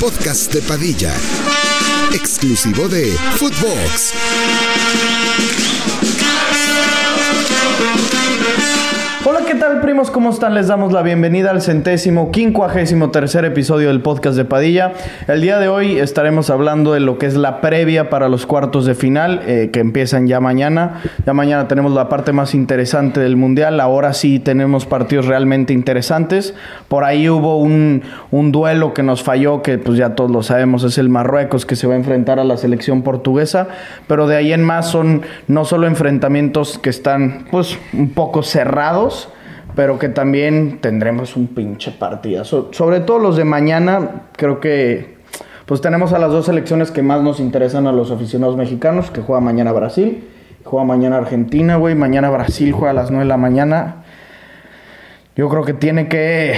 Podcast de Padilla, exclusivo de Footbox. Tal, primos? ¿Cómo están? Les damos la bienvenida al centésimo, quincuagésimo tercer episodio del podcast de Padilla. El día de hoy estaremos hablando de lo que es la previa para los cuartos de final, eh, que empiezan ya mañana. Ya mañana tenemos la parte más interesante del Mundial. Ahora sí tenemos partidos realmente interesantes. Por ahí hubo un, un duelo que nos falló, que pues ya todos lo sabemos, es el Marruecos que se va a enfrentar a la selección portuguesa. Pero de ahí en más son no solo enfrentamientos que están pues un poco cerrados, pero que también tendremos un pinche partidazo. Sobre todo los de mañana, creo que pues tenemos a las dos selecciones que más nos interesan a los aficionados mexicanos, que juega mañana Brasil, juega mañana Argentina, güey, mañana Brasil juega a las 9 de la mañana. Yo creo que tiene que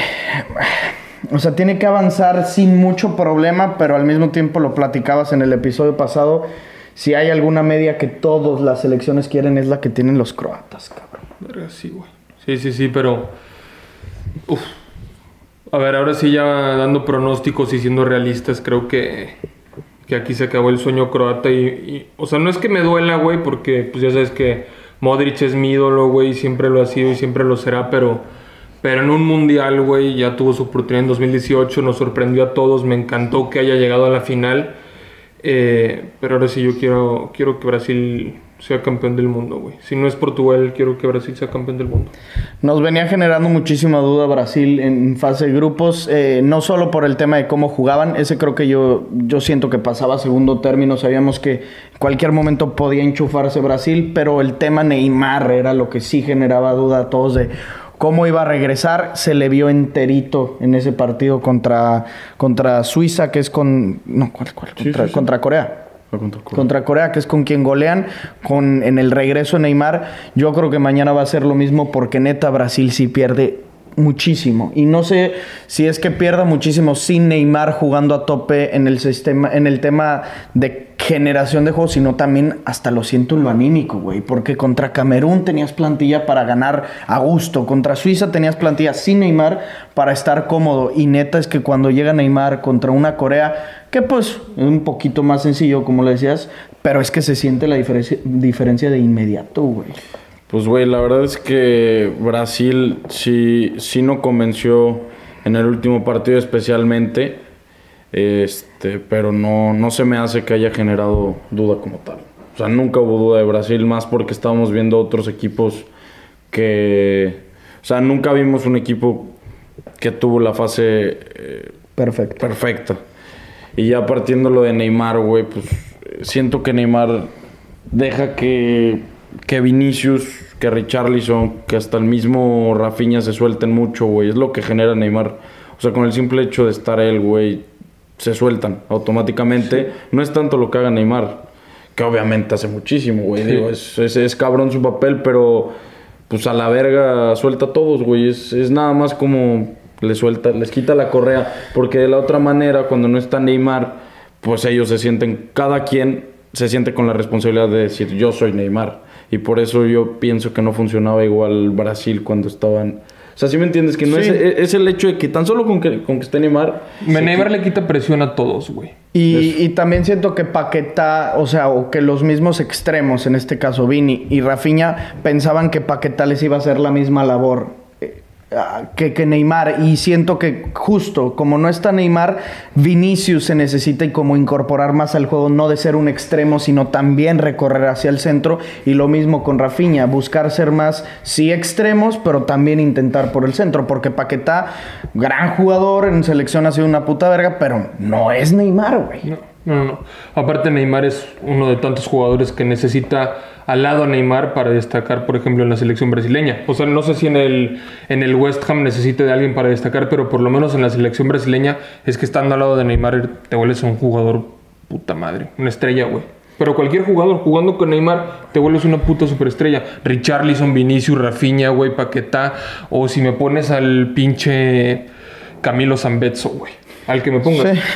o sea, tiene que avanzar sin mucho problema, pero al mismo tiempo lo platicabas en el episodio pasado, si hay alguna media que todas las selecciones quieren es la que tienen los croatas, cabrón. Verga, sí, güey. Sí, sí, sí, pero. Uf. A ver, ahora sí, ya dando pronósticos y siendo realistas, creo que, que aquí se acabó el sueño croata. Y, y- o sea, no es que me duela, güey, porque pues ya sabes que Modric es mi ídolo, güey, siempre lo ha sido y siempre lo será, pero, pero en un mundial, güey, ya tuvo su oportunidad en 2018, nos sorprendió a todos, me encantó que haya llegado a la final. Eh, pero ahora sí, yo quiero, quiero que Brasil sea campeón del mundo, güey. Si no es Portugal, quiero que Brasil sea campeón del mundo. Nos venía generando muchísima duda Brasil en fase de grupos, eh, no solo por el tema de cómo jugaban, ese creo que yo, yo siento que pasaba a segundo término, sabíamos que en cualquier momento podía enchufarse Brasil, pero el tema Neymar era lo que sí generaba duda a todos de cómo iba a regresar, se le vio enterito en ese partido contra, contra Suiza, que es con... No, ¿cuál, cuál? Contra, contra Corea. Contra Corea, que es con quien golean, con en el regreso Neymar. Yo creo que mañana va a ser lo mismo porque neta Brasil sí pierde muchísimo. Y no sé si es que pierda muchísimo sin Neymar jugando a tope en el sistema, en el tema de generación de juego, sino también hasta lo siento en lo anímico, güey. Porque contra Camerún tenías plantilla para ganar a gusto. Contra Suiza tenías plantilla sin Neymar para estar cómodo. Y neta es que cuando llega Neymar contra una Corea, que pues es un poquito más sencillo, como le decías, pero es que se siente la diferencia, diferencia de inmediato, güey. Pues, güey, la verdad es que Brasil sí, sí no convenció en el último partido especialmente, este, pero no, no se me hace que haya generado duda como tal. O sea, nunca hubo duda de Brasil, más porque estábamos viendo otros equipos que... O sea, nunca vimos un equipo que tuvo la fase eh, perfecta. Y ya partiéndolo de Neymar, güey, pues siento que Neymar deja que, que Vinicius, que Richarlison, que hasta el mismo Rafinha se suelten mucho, güey. Es lo que genera Neymar. O sea, con el simple hecho de estar él, güey, se sueltan automáticamente. No es tanto lo que haga Neymar, que obviamente hace muchísimo, güey. Digo, es, es, es cabrón su papel, pero pues a la verga suelta a todos, güey. Es, es nada más como le suelta, les quita la correa. Porque de la otra manera, cuando no está Neymar, pues ellos se sienten, cada quien se siente con la responsabilidad de decir yo soy Neymar. Y por eso yo pienso que no funcionaba igual Brasil cuando estaban. O sea, si me entiendes? Que no Sí. es, es- es el hecho de que tan solo con que, con que esté Neymar. Neymar le quita presión a todos, güey. Y, y también siento que Paquetá, o sea, o que los mismos extremos, en este caso Vini y Rafinha, pensaban que Paquetá les iba a hacer la misma labor que, que Neymar. Y siento que justo como no está Neymar, Vinicius se necesita y como incorporar más al juego, no de ser un extremo, sino también recorrer hacia el centro. Y lo mismo con Rafinha, buscar ser más, sí extremos, pero también intentar por el centro. Porque Paquetá, gran jugador, en selección ha sido una puta verga, pero no es Neymar, güey. No, no. Aparte Neymar es uno de tantos jugadores que necesita al lado a Neymar para destacar, por ejemplo, en la selección brasileña. O sea, no sé si en el, en el West Ham necesite de alguien para destacar, pero por lo menos en la selección brasileña es que estando al lado de Neymar te vuelves un jugador puta madre, una estrella, güey. Pero cualquier jugador jugando con Neymar te vuelves una puta superestrella. Richarlison, Vinicius, Rafinha, güey, Paquetá. O si me pones al pinche Camilo Zambetso, güey. Al que me pongas. Sí.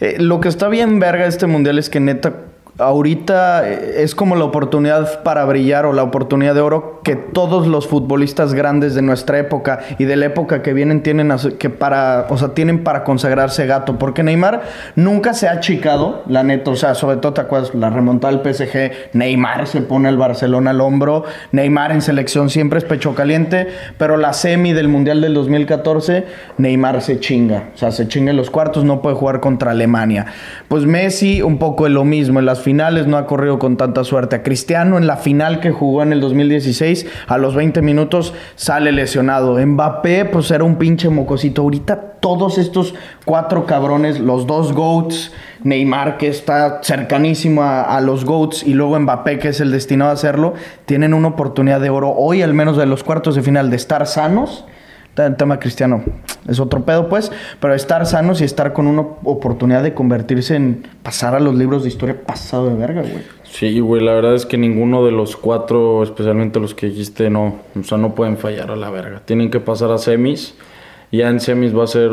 Eh, lo que está bien verga este mundial es que neta ahorita eh, es como la oportunidad para brillar o la oportunidad de oro que todos los futbolistas grandes de nuestra época y de la época que vienen tienen que para, o sea, tienen para consagrarse gato, porque Neymar nunca se ha achicado, la neta, o sea, sobre todo te acuerdas la remontada al PSG, Neymar se pone al Barcelona al hombro, Neymar en selección siempre es pecho caliente, pero la semi del Mundial del 2014 Neymar se chinga, o sea, se chinga en los cuartos, no puede jugar contra Alemania. Pues Messi un poco de lo mismo en las finales no ha corrido con tanta suerte. A Cristiano en la final que jugó en el 2016, a los 20 minutos sale lesionado. Mbappé, pues era un pinche mocosito. Ahorita todos estos cuatro cabrones, los dos GOATs, Neymar que está cercanísimo a, a, los GOATs y luego Mbappé que es el destinado a hacerlo, tienen una oportunidad de oro hoy al menos de los cuartos de final de estar sanos el tema cristiano es otro pedo, pues, pero estar sanos y estar con una oportunidad de convertirse en pasar a los libros de historia pasado de verga, güey. Sí, güey, la verdad es que ninguno de los cuatro, especialmente los que dijiste, no, o sea, no pueden fallar a la verga. Tienen que pasar a semis. Ya en semis va a ser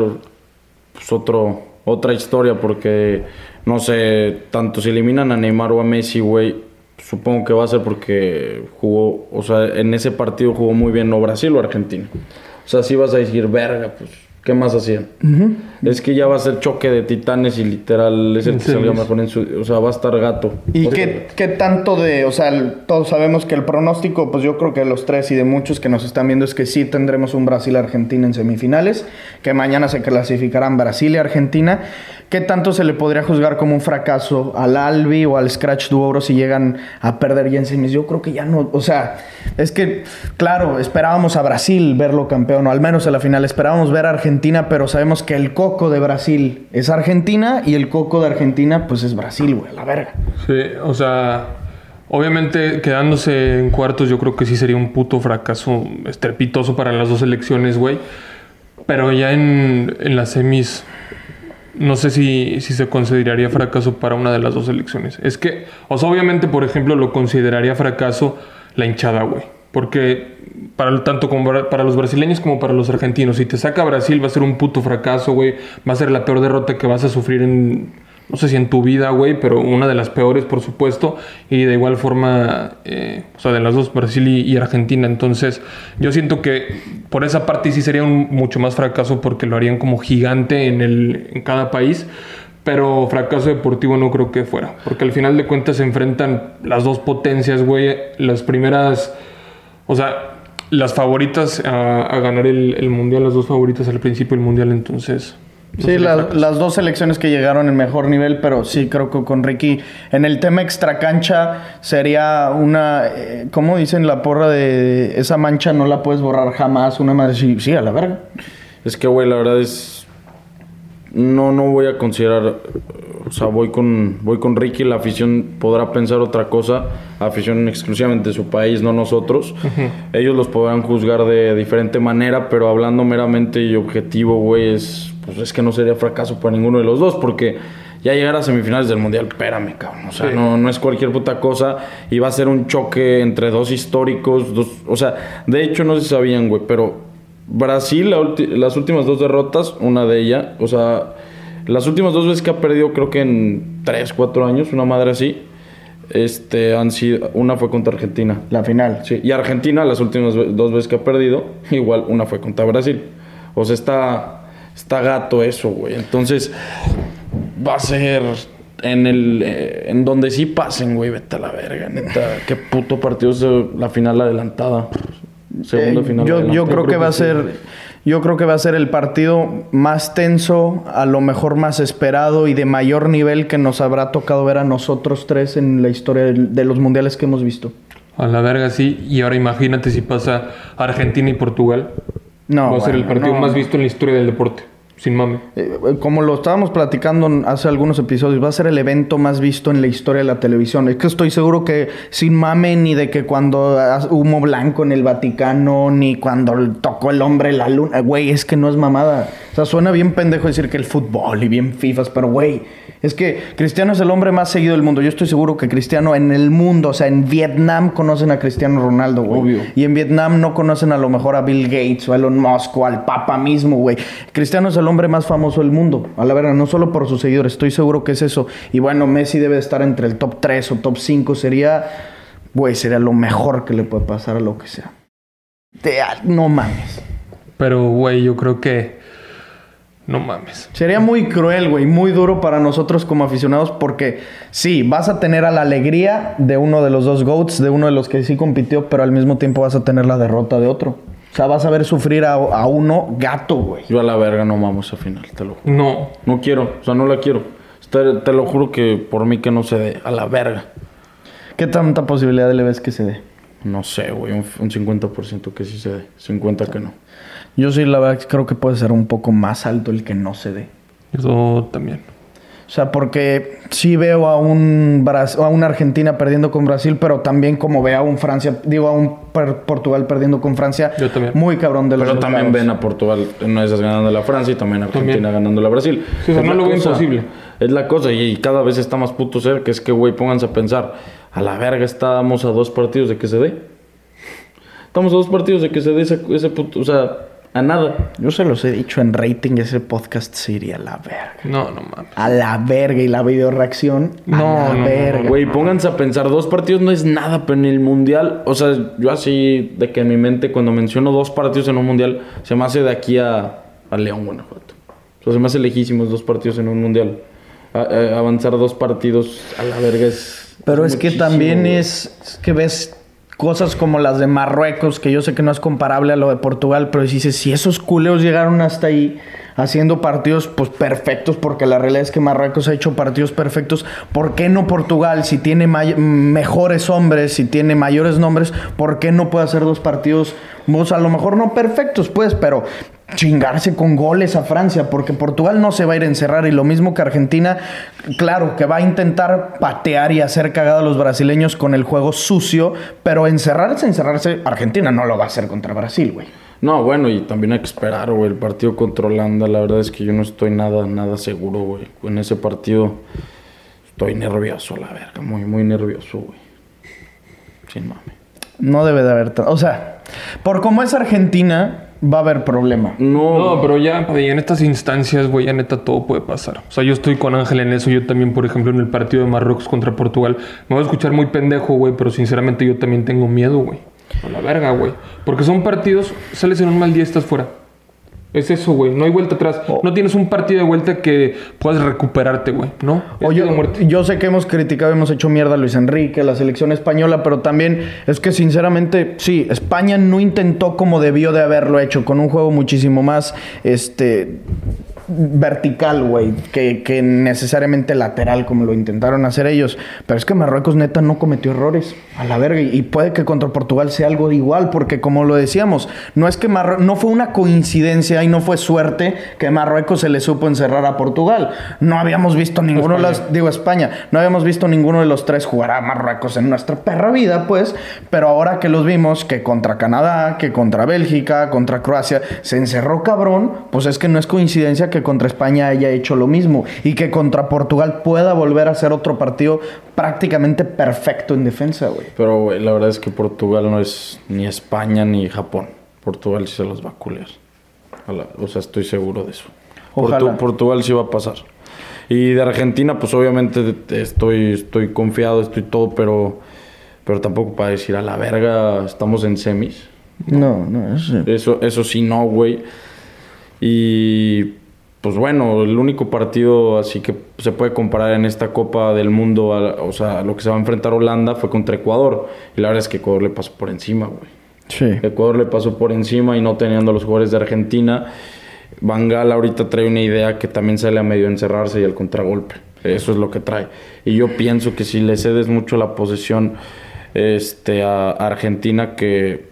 pues, otro, otra historia porque, no sé, tanto si eliminan a Neymar o a Messi, güey, supongo que va a ser porque jugó, o sea, en ese partido jugó muy bien no Brasil o Argentina. O sea, si vas a decir, verga, pues, ¿qué más hacían? Es que ya va a ser choque de titanes y literal es el que salga mejor en su... O sea, va a estar gato. ¿Y qué, qué, tanto de... O sea, todos sabemos que el pronóstico, pues yo creo que los tres y de muchos que nos están viendo es que sí tendremos un Brasil-Argentina en semifinales, que mañana se clasificarán Brasil y Argentina. ¿Qué tanto se le podría juzgar como un fracaso al Albi o al Scratch Duoro si llegan a perder ya en semis? Yo creo que ya no. O sea, es que, claro, esperábamos a Brasil verlo campeón, o al menos en la final. Esperábamos ver a Argentina, pero sabemos que el coco de Brasil es Argentina y el coco de Argentina, pues es Brasil, güey, la verga. Sí, o sea. Obviamente, quedándose en cuartos, yo creo que sí sería un puto fracaso estrepitoso para las dos elecciones, güey. Pero ya en, en las semis no sé si, si, se consideraría fracaso para una de las dos elecciones. Es que, o sea, obviamente, por ejemplo, lo consideraría fracaso la hinchada, güey. Porque para, tanto como para los brasileños como para los argentinos, si te saca Brasil va a ser un puto fracaso, güey. Va a ser la peor derrota que vas a sufrir en, no sé si en tu vida, güey, pero una de las peores, por supuesto. Y de igual forma, eh, o sea, de las dos, Brasil y, Argentina. Entonces, yo siento que por esa parte sí sería un mucho más fracaso porque lo harían como gigante en, el, en cada país. Pero fracaso deportivo no creo que fuera. Porque al final de cuentas se enfrentan las dos potencias, güey. Las primeras, o sea, las favoritas a, ganar el, el mundial, las dos favoritas al principio del mundial. Entonces, Sí, las dos selecciones que llegaron en mejor nivel, pero sí creo que con Ricky en el tema extracancha sería una, eh, ¿cómo dicen la porra de esa mancha no la puedes borrar jamás? Una madre sí, sí, a la verga. Es que, güey, la verdad es, no, no voy a considerar, o sea, voy con, voy con Ricky, la afición podrá pensar otra cosa, afición exclusivamente de su país, no nosotros. Ellos los podrán juzgar de diferente manera, pero hablando meramente y objetivo, güey, es pues es que no sería fracaso para ninguno de los dos, porque ya llegar a semifinales del Mundial, espérame, cabrón. O sea, no, no es cualquier puta cosa. Y va a ser un choque entre dos históricos. Dos, o sea, de hecho, no se sabían, güey, pero Brasil, las últimas dos derrotas, una de ellas, o sea, las últimas dos veces que ha perdido, creo que en 3, 4 años, una madre así. Este, han sido, una fue contra Argentina. La final. Sí, y Argentina, las últimas dos veces que ha perdido, igual una fue contra Brasil. O sea, está está gato eso, güey. Entonces, va a ser en el eh, en donde sí pasen, güey, vete a la verga, neta. Qué puto partido es la final adelantada. Segunda Eh, final. yo, adelante. yo creo que va a ser. Yo creo que va a ser el partido más tenso, a lo mejor más esperado y de mayor nivel que nos habrá tocado ver a nosotros tres en la historia de los mundiales que hemos visto. A la verga, sí. Y ahora imagínate si pasa Argentina y Portugal. No, Va a ser el partido no. más visto en la historia del deporte. Sin mame. Eh, Como lo estábamos platicando hace algunos episodios, va a ser el evento más visto en la historia de la televisión. Es que estoy seguro que sin mame ni de que cuando humo blanco en el Vaticano, ni cuando tocó el hombre la luna. Güey, es que no es mamada. O sea, suena bien pendejo decir que el fútbol y bien FIFAs, pero güey, es que Cristiano es el hombre más seguido del mundo. Yo estoy seguro que Cristiano en el mundo, o sea, en Vietnam conocen a Cristiano Ronaldo, güey. Obvio. Y en Vietnam no conocen a lo mejor a Bill Gates o a Elon Musk o al Papa mismo, güey. Cristiano es el hombre más famoso del mundo. A la verdad, no solo por sus seguidores, estoy seguro que es eso. Y bueno, Messi debe estar entre el top 3 o top 5. Sería, güey, sería lo mejor que le puede pasar a lo que sea. Te- no mames. Pero, güey, yo creo que. No mames. Sería muy cruel, güey, muy duro para nosotros como aficionados porque sí, vas a tener a la alegría de uno de los dos GOATs, de uno de los que sí compitió, pero al mismo tiempo vas a tener la derrota de otro. O sea, vas a ver sufrir a, a uno gato, güey. Yo a la verga no vamos a final, te lo juro. No. No quiero, o sea, no la quiero. Te, te lo juro que por mí que no se dé. A la verga. ¿Qué tanta posibilidad le ves que se dé? No sé, güey, un, un 50% que sí se dé, 50% que no. Yo sí, la verdad, creo que puede ser un poco más alto el que no se dé. Yo también. O sea, porque sí veo a un Bras- a una Argentina perdiendo con Brasil, pero también como veo a un Francia, digo a un Per- Portugal perdiendo con Francia, Yo también. muy cabrón de los Pero también ven a Portugal en una de esas ganando a la Francia y también a Argentina También. ganando a la Brasil. Sí, o sea, Es no lo veo imposible. Es la cosa y cada vez está más puto cerca. Es que, güey, pónganse a pensar. A la verga estábamos a dos partidos de que se dé. Estamos a dos partidos de que se dé ese, ese puto... O sea, a nada. Yo se los he dicho en rating, ese podcast se iría a la verga. No, no mames. A la verga y la video reacción. A No, la no, no, verga. Güey, pónganse a pensar, dos partidos no es nada, pero en el mundial, o sea, yo así de que en mi mente cuando menciono dos partidos en un mundial, se me hace de aquí a, a León, Guanajuato. O sea, se me hace lejísimos dos partidos en un mundial. A- a- avanzar dos partidos a la verga es. Pero es que también es, es que ves cosas como las de Marruecos, que yo sé que no es comparable a lo de Portugal, pero dices, si esos culeos llegaron hasta ahí haciendo partidos pues perfectos, porque la realidad es que Marruecos ha hecho partidos perfectos, ¿por qué no Portugal? Si tiene mejores hombres, si tiene mayores nombres, ¿por qué no puede hacer dos partidos, pues, a lo mejor no perfectos, pues, pero chingarse con goles a Francia, porque Portugal no se va a ir a encerrar y lo mismo que Argentina, claro, que va a intentar patear y hacer cagada a los brasileños con el juego sucio, pero encerrarse, encerrarse, Argentina no lo va a hacer contra Brasil, güey. No, bueno, y también hay que esperar, güey. El partido contra Holanda, la verdad es que yo no estoy nada, nada seguro, güey. En ese partido estoy nervioso, la verga. Muy, muy nervioso, güey. Sin mame. No debe de haber, o sea, por como es Argentina, va a haber problema. No, No, pero ya, en estas instancias, güey, ya neta todo puede pasar. O sea, yo estoy con Ángel en eso. Yo también, por ejemplo, en el partido de Marruecos contra Portugal, me voy a escuchar muy pendejo, güey, pero sinceramente yo también tengo miedo, güey. A la verga, güey. Porque son partidos, sales en un mal día, estás fuera. Es eso, güey. No hay vuelta atrás. No tienes un partido de vuelta que puedas recuperarte, güey. ¿No? Es o muerte. yo sé que hemos criticado, hemos hecho mierda a Luis Enrique, a la selección española, pero también es que sinceramente, sí, España no intentó como debió de haberlo hecho, con un juego muchísimo más, este, vertical, güey, que, que necesariamente lateral como lo intentaron hacer ellos. Pero es que Marruecos neta no cometió errores, a la verga, y, puede que contra Portugal sea algo de igual, porque como lo decíamos, no es que Marru- no fue una coincidencia y no fue suerte que Marruecos se le supo encerrar a Portugal. No habíamos visto ninguno de España. los, digo España, no habíamos visto ninguno de los tres jugar a Marruecos en nuestra perra vida, pues, pero ahora que los vimos, que contra Canadá, que contra Bélgica, contra Croacia, se encerró cabrón, pues es que no es coincidencia que contra España haya hecho lo mismo y que contra Portugal pueda volver a ser otro partido prácticamente perfecto en defensa, güey. Pero, güey, la verdad es que Portugal no es ni España ni Japón. Portugal sí se los va a culear. O sea, estoy seguro de eso. Ojalá. Portu- Portugal sí va a pasar. Y de Argentina, pues obviamente estoy, estoy confiado, estoy todo, pero, pero tampoco para decir a la verga estamos en semis. No, no, es... Eso, eso sí, no, güey. Y pues bueno, el único partido así que se puede comparar en esta Copa del Mundo, a- o sea, lo que se va a enfrentar Holanda fue contra Ecuador. Y la verdad es que Ecuador le pasó por encima, güey. Sí. Ecuador le pasó por encima y no teniendo los jugadores de Argentina. Bangal ahorita trae una idea que también sale a medio encerrarse y el contragolpe. Eso es lo que trae. Y yo pienso que si le cedes mucho la posesión este, a Argentina, que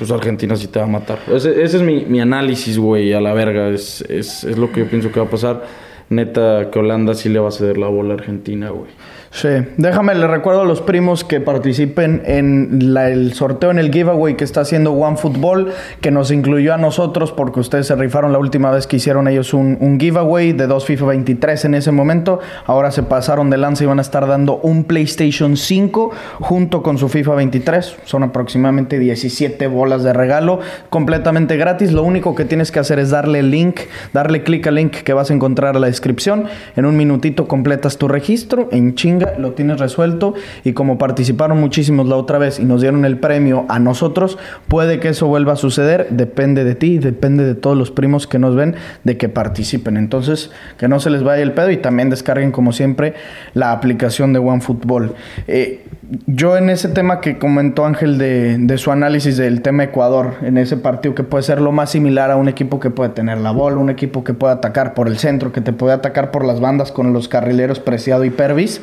pues Argentina sí te va a matar. Ese, ese es mi, mi análisis, güey, a la verga. Es, es, es lo que yo pienso que va a pasar. Neta, que Holanda sí le va a ceder la bola a Argentina, güey. Sí, déjame, le recuerdo a los primos que participen en el sorteo, en el giveaway que está haciendo OneFootball, que nos incluyó a nosotros porque ustedes se rifaron la última vez que hicieron ellos un, un giveaway de dos FIFA 23 en ese momento. Ahora se pasaron de lanza y van a estar dando un PlayStation 5 junto con su FIFA 23. Son aproximadamente 17 bolas de regalo, completamente gratis. Lo único que tienes que hacer es darle link, darle clic al link que vas a encontrar en la descripción. En un minutito completas tu registro, en lo tienes resuelto y como participaron muchísimos la otra vez y nos dieron el premio a nosotros, puede que eso vuelva a suceder, depende de ti, depende de todos los primos que nos ven de que participen. Entonces, que no se les vaya el pedo y también descarguen como siempre la aplicación de OneFootball. Eh, yo en ese tema que comentó Ángel de, su análisis del tema Ecuador, en ese partido que puede ser lo más similar a un equipo que puede tener la bola, un equipo que puede atacar por el centro, que te puede atacar por las bandas con los carrileros Preciado y Pervis.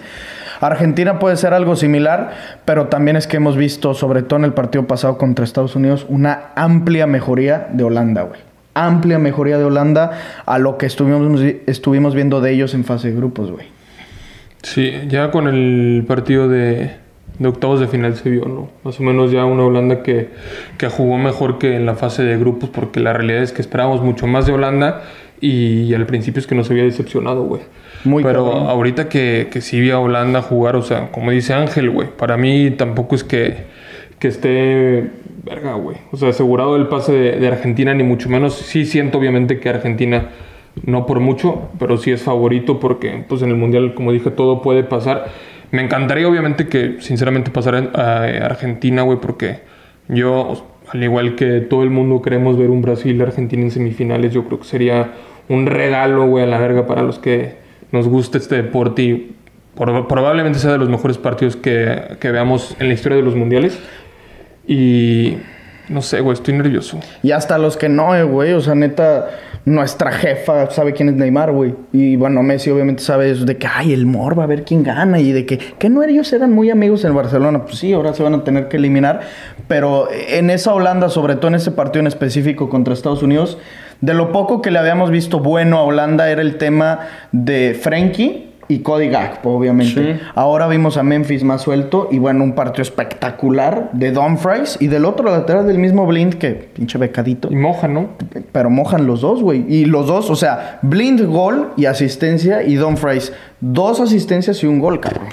Argentina puede ser algo similar, pero también es que hemos visto, sobre todo en el partido pasado contra Estados Unidos, una amplia mejoría de Holanda, güey. Amplia mejoría de Holanda a lo que estuvimos, estuvimos viendo de ellos en fase de grupos, güey. Sí, ya con el partido de, de octavos de final se vio, ¿no? Más o menos ya una Holanda que, que jugó mejor que en la fase de grupos, porque la realidad es que esperábamos mucho más de Holanda y, al principio es que nos había decepcionado, güey. Muy Pero cabrón. ahorita que, que sí vi a Holanda jugar, o sea, como dice Ángel, güey, para mí tampoco es que, que esté, verga, güey. O sea, asegurado el pase de, de Argentina, ni mucho menos. Sí siento obviamente que Argentina, no por mucho, pero sí es favorito porque pues en el Mundial, como dije, todo puede pasar. Me encantaría obviamente que sinceramente pasara a Argentina, güey, porque yo, al igual que todo el mundo queremos ver un Brasil-Argentina en semifinales, yo creo que sería un regalo, güey, a la verga para los que nos gusta este deporte y probablemente sea de los mejores partidos que, que veamos en la historia de los mundiales. Y no sé, güey, estoy nervioso. Y hasta los que no, eh, güey. O sea, neta, nuestra jefa sabe quién es Neymar, güey. Y bueno, Messi obviamente sabe eso de que, ay, el mor va a ver quién gana. Y de que, que no ellos eran muy amigos en Barcelona. Pues sí, ahora se van a tener que eliminar. Pero en esa Holanda, sobre todo en ese partido en específico contra Estados Unidos, de lo poco que le habíamos visto bueno a Holanda era el tema de Frenkie. Y Cody Gakpo, obviamente. Sí. Ahora vimos a Memphis más suelto y bueno, un partido espectacular de Dumfries y del otro lateral del mismo Blind que pinche becadito. Y moja, ¿no? Pero mojan los dos, güey. Y los dos, o sea, Blind gol y asistencia y Dumfries dos asistencias y un gol, cabrón.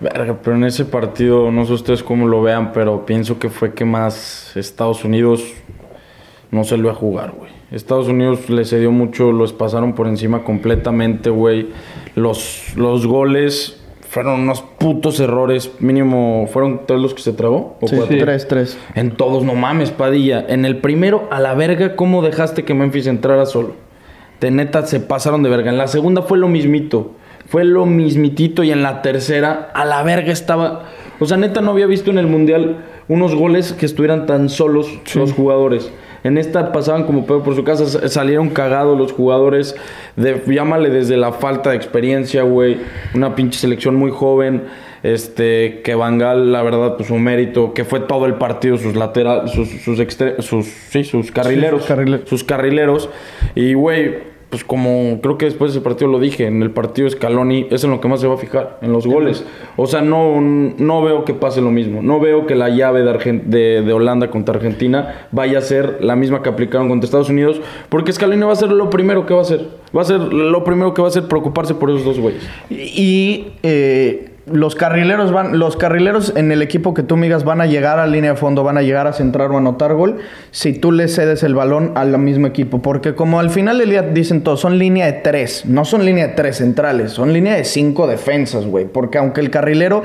Verga, pero en ese partido, no sé ustedes cómo lo vean, pero pienso que fue que más Estados Unidos no se lo iba a jugar, güey. Estados Unidos le cedió mucho, los pasaron por encima completamente, güey. Los, los goles fueron unos putos errores. Mínimo, ¿fueron tres los que se trabó? ¿O Sí, cuatro? tres, tres. En todos, no mames, Padilla. En el primero, a la verga, ¿cómo dejaste que Memphis entrara solo? De neta, se pasaron de verga. En la segunda fue lo mismito. Fue lo mismitito. Y en la tercera, a la verga estaba. O sea, neta, no había visto en el mundial unos goles que estuvieran tan solos los jugadores. En esta pasaban como pedo por su casa, salieron cagados los jugadores. De, llámale desde la falta de experiencia, güey. Una pinche selección muy joven. Este, que Bangal, la verdad, pues un mérito, que fue todo el partido, sus laterales, sus, sus, extre- sus, sí, sus carrileros. sus carrile- sus carrileros. Y, güey, pues como creo que después de ese partido lo dije, en el partido Scaloni es en lo que más se va a fijar, en los goles. O sea, no, no veo que pase lo mismo. No veo que la llave de, Argen- de, de Holanda contra Argentina vaya a ser la misma que aplicaron contra Estados Unidos, porque Scaloni va a ser lo primero que va a hacer. Va a ser lo primero que va a hacer preocuparse por esos dos güeyes. Y eh, los carrileros van, los carrileros en el equipo que tú migas van a llegar a línea de fondo, van a llegar a centrar o anotar gol si tú le cedes el balón al mismo equipo. Porque como al final del día dicen todos, son línea de tres, no son línea de tres centrales, son línea de cinco defensas, güey. Porque aunque el carrilero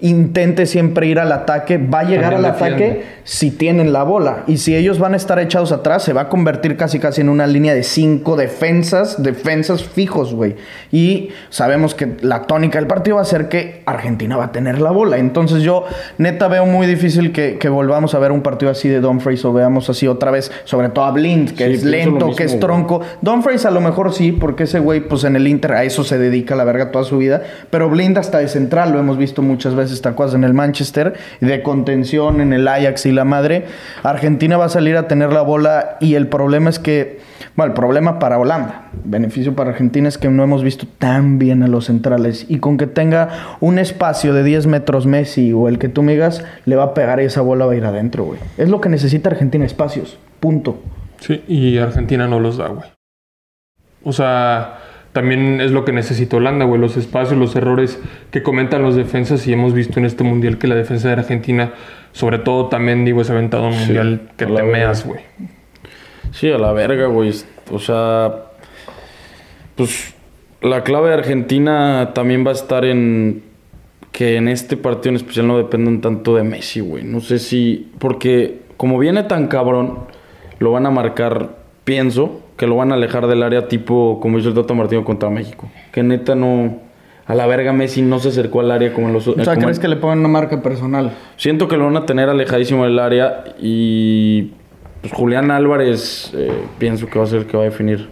intente siempre ir al ataque, va a llegar También al ataque defiende. si tienen la bola. Y si ellos van a estar echados atrás, se va a convertir casi casi en una línea de cinco defensas, defensas fijos, güey. Y sabemos que la tónica del partido va a ser que Argentina va a tener la bola. Entonces yo neta veo muy difícil que, que volvamos a ver un partido así de Dumfries o veamos así otra vez, sobre todo a Blind, que Sí, es lento, mismo, que es güey. tronco. Dumfries a lo mejor sí, porque ese güey, pues en el Inter a eso se dedica la verga toda su vida. Pero Blind hasta de central, lo hemos visto muchas veces, ¿te acuerdas? En el Manchester, de contención en el Ajax y la madre. Argentina va a salir a tener la bola y el problema es que, bueno, el problema para Holanda, beneficio para Argentina es que no hemos visto tan bien a los centrales. Y con que tenga un espacio de 10 metros Messi o el que tú me digas, le va a pegar y esa bola va a ir adentro, güey. Es lo que necesita Argentina, espacios. Punto. Sí, y Argentina no los da, güey. O sea, también es lo que necesita Holanda, güey. Los espacios, los errores que comentan los defensas. Y hemos visto en este mundial que la defensa de Argentina, sobre todo también, digo, ha aventado un Sí, mundial que te meas, güey. Sí, a la verga, güey. O sea, pues la clave de Argentina también va a estar en que en este partido en especial no dependan tanto de Messi, güey. No sé si, porque como viene tan cabrón, lo van a marcar, pienso, que lo van a alejar del área tipo como hizo el Tata Martino contra México. Que neta no, a la verga Messi no se acercó al área como los O sea, ¿crees que le pongan una marca personal? Siento que lo van a tener alejadísimo del área y pues Julián Álvarez eh, pienso que va a ser el que va a definir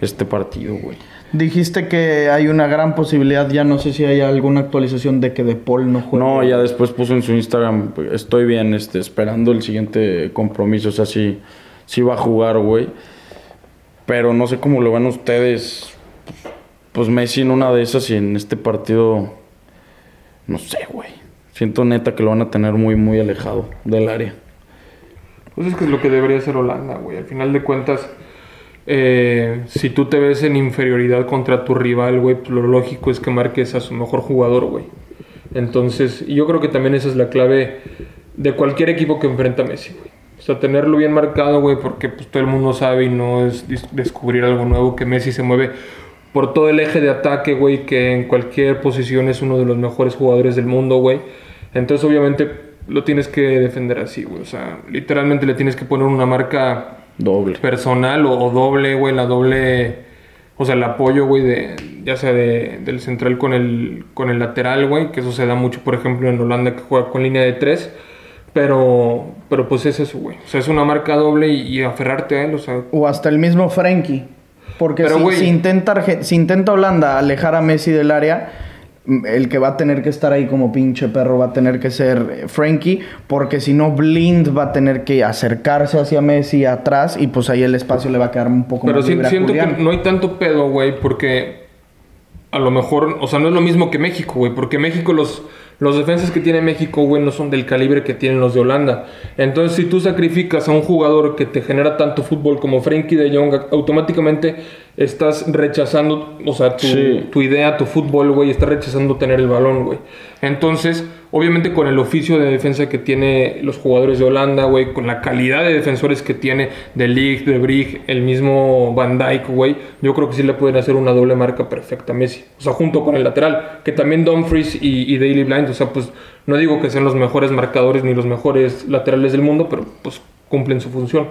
este partido, güey. Dijiste que hay una gran posibilidad, ya no sé si hay alguna actualización de que De Paul no juegue. No, ya después puso en su Instagram, estoy bien, este, esperando el siguiente compromiso, o sea, sí, sí va a jugar, güey. Pero no sé cómo lo ven ustedes. Pues Messi en una de esas y en este partido, no sé, güey. Siento neta que lo van a tener muy, muy alejado del área. Pues es que es lo que debería hacer Holanda, güey. Al final de cuentas, eh, si tú te ves en inferioridad contra tu rival, güey, pues lo lógico es que marques a su mejor jugador, güey. Entonces, yo creo que también esa es la clave de cualquier equipo que enfrenta a Messi. O sea, tenerlo bien marcado, güey, porque pues, todo el mundo sabe y no es descubrir algo nuevo que Messi se mueve por todo el eje de ataque, güey, que en cualquier posición es uno de los mejores jugadores del mundo, güey. Entonces, obviamente, lo tienes que defender así, güey. O sea, literalmente le tienes que poner una marca Doble. personal o, o doble, güey, la doble, o sea, el apoyo, güey, de, ya sea de, del central con el, con el lateral, güey, que eso se da mucho, por ejemplo, en Holanda que juega con línea de tres, pero, pero pues es eso, güey, o sea, es una marca doble y, y aferrarte a él, o sea, O hasta el mismo Frankie. Porque Pero, si, güey- si intenta, si intenta Holanda alejar a Messi del área, mm, el que va a tener que estar ahí como pinche perro va a tener que ser eh, Frankie, porque si no Blind va a tener que acercarse hacia Messi atrás y pues ahí el espacio le va a quedar un poco pero más a siento que no hay tanto pedo, güey, porque a lo mejor, o sea, no es lo mismo que México, güey, porque México los... Los defensas que tiene México, güey, no son del calibre que tienen los de Holanda. Entonces, si tú sacrificas a un jugador que te genera tanto fútbol como Frenkie de Jong, automáticamente estás rechazando, o sea, tu, Sí. tu idea, tu fútbol, güey, estás rechazando tener el balón, güey. Entonces, obviamente con el oficio de defensa que tiene los jugadores de Holanda, güey, con la calidad de defensores que tiene de Ligt, de Brig, el mismo Van Dijk, güey, yo creo que sí le pueden hacer una doble marca perfecta a Messi. O sea, junto con el lateral, que también Dumfries y, y Daily Blind, o sea, pues no digo que sean los mejores marcadores ni los mejores laterales del mundo, pero pues cumplen su función.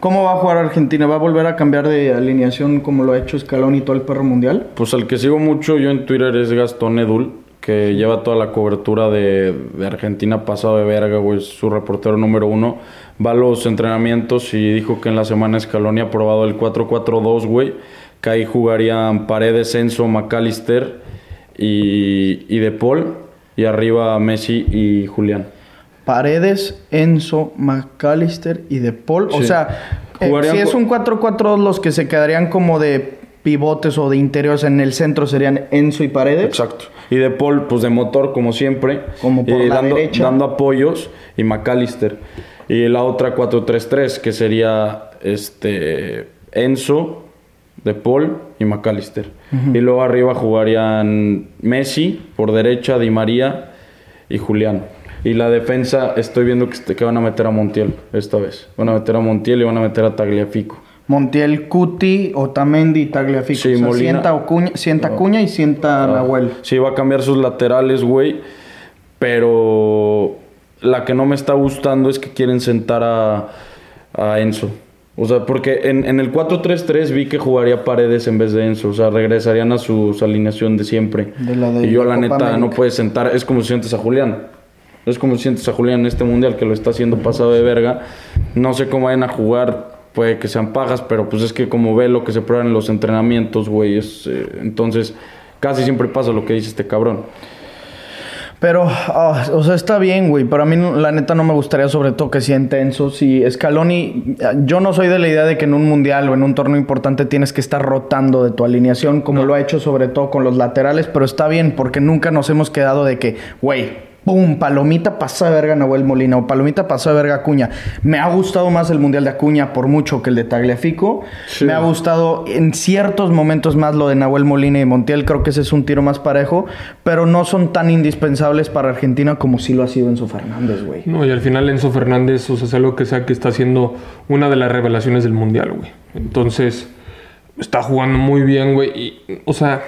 ¿Cómo va a jugar Argentina? ¿Va a volver a cambiar de alineación como lo ha hecho Scaloni y todo el perro mundial? Pues al que sigo mucho yo en Twitter es Gastón Edul, que lleva toda la cobertura de, de Argentina pasado de verga, güey, su reportero número uno. Va a los entrenamientos y dijo que en la semana Scaloni ha probado el 4-4-2, güey, que ahí jugarían Paredes, Enzo, McAllister y, y De Paul, y arriba Messi y Julián. Paredes, Enzo, McAllister y De Paul. O sea, eh, si es un 4-4-2, los que se quedarían como de pivotes o de interiores en el centro serían Enzo y Paredes. Exacto. Y De Paul, pues de motor, como siempre. Como por la dando, derecha. dando apoyos. Y McAllister. Y la otra 4-3-3, que sería este Enzo, De Paul y McAllister. Y luego arriba jugarían Messi, por derecha, Di María y Julián. Y la defensa, estoy viendo que, este- que van a meter a Montiel esta vez. Van a meter a Montiel y van a meter a Tagliafico. Montiel, Cuti, Otamendi y Tagliafico. Sí, O sea, sienta, Ocuña- sienta Cuña y sienta Ah, Nahuel. Sí, va a cambiar sus laterales, güey. Pero la que no me está gustando es que quieren sentar a, a Enzo. O sea, porque en, en el 4-3-3 vi que jugaría Paredes en vez de Enzo. O sea, regresarían a su alineación de siempre. De la de y yo, la Copa neta, América. no puedes sentar. Es como si sientes a Julián. Es como si sientes a Julián en este mundial que lo está haciendo pasado de verga. No sé cómo vayan a jugar. Puede que sean pajas, pero pues es que como ve lo que se prueba en los entrenamientos, güey. Es, eh, entonces, casi siempre pasa lo que dice este cabrón. Pero, ah, o sea, está bien, güey. Pero a mí, la neta, no me gustaría, sobre todo, que sea intenso. Si Scaloni, ah, yo no soy de la idea de que en un mundial o en un torneo importante tienes que estar rotando de tu alineación, como lo ha hecho, sobre todo, con los laterales. Pero está bien, porque nunca nos hemos quedado de que, güey, pum, palomita pasó de verga Nahuel Molina o palomita pasó de verga Acuña. Me ha gustado más el mundial de Acuña por mucho que el de Tagliafico. Sí. Me ha gustado en ciertos momentos más lo de Nahuel Molina y Montiel. Creo que ese es un tiro más parejo, pero no son tan indispensables para Argentina como sí lo ha sido Enzo Fernández, güey. No, y al final Enzo Fernández, o sea, sea lo que sea que está haciendo una de las revelaciones del Mundial, güey. Entonces, está jugando muy bien, güey. Y, o sea,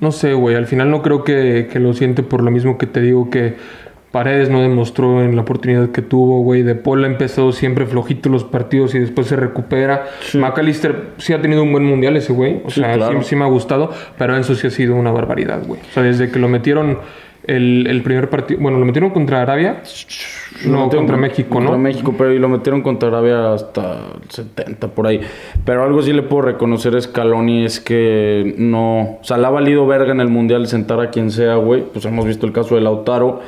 no sé, güey. Al final no creo que, que lo siente por lo mismo que te digo que Paredes no demostró en la oportunidad que tuvo, güey. De Paul ha empezado siempre flojito los partidos y después se recupera. McAllister sí ha tenido un buen mundial ese, güey. O Sí, sea, claro. sí, sí me ha gustado, pero Enzo sí ha sido una barbaridad, güey. O sea, desde que lo metieron el, el primer partido, bueno, lo metieron contra Arabia, Lo no, contra México, contra ¿no? México, pero y lo metieron contra Arabia hasta el 70 por ahí. Pero algo sí le puedo reconocer a Scaloni es que no, o sea, le ha valido verga en el mundial sentar a quien sea, güey. Pues hemos visto el caso de Lautaro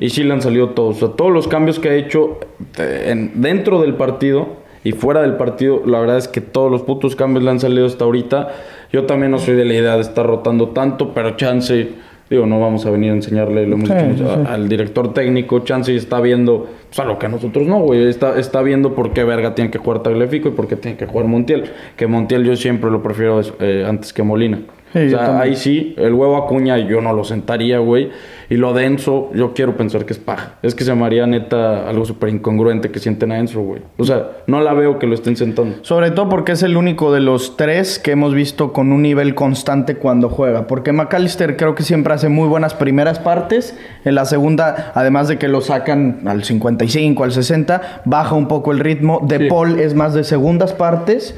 y sí le han salido todos, o sea, todos los cambios que ha hecho eh, en- dentro del partido y fuera del partido, la verdad es que todos los putos cambios le han salido hasta ahorita. Yo también no soy de la idea de estar rotando tanto, pero chance, digo, no vamos a venir a enseñarle, lo hemos Sí, dicho, sí, a- sí. al director técnico, chance está viendo, pues a lo que nosotros no, güey, está, está viendo por qué verga tiene que jugar Tagliafico y por qué tiene que jugar Montiel. Que Montiel yo siempre lo prefiero eh, antes que Molina. Sí, o sea, ahí sí, el huevo Acuña yo no lo sentaría, güey. Y lo de Enzo, yo quiero pensar que es paja. Es que se me haría neta algo súper incongruente que sienten a Enzo, güey. O sea, no la veo que lo estén sentando. Sobre todo porque es el único de los tres que hemos visto con un nivel constante cuando juega. Porque McAllister creo que siempre hace muy buenas primeras partes. En la segunda, además de que lo sacan al 55, al 60, baja un poco el ritmo. De Sí. Paul es más de segundas partes.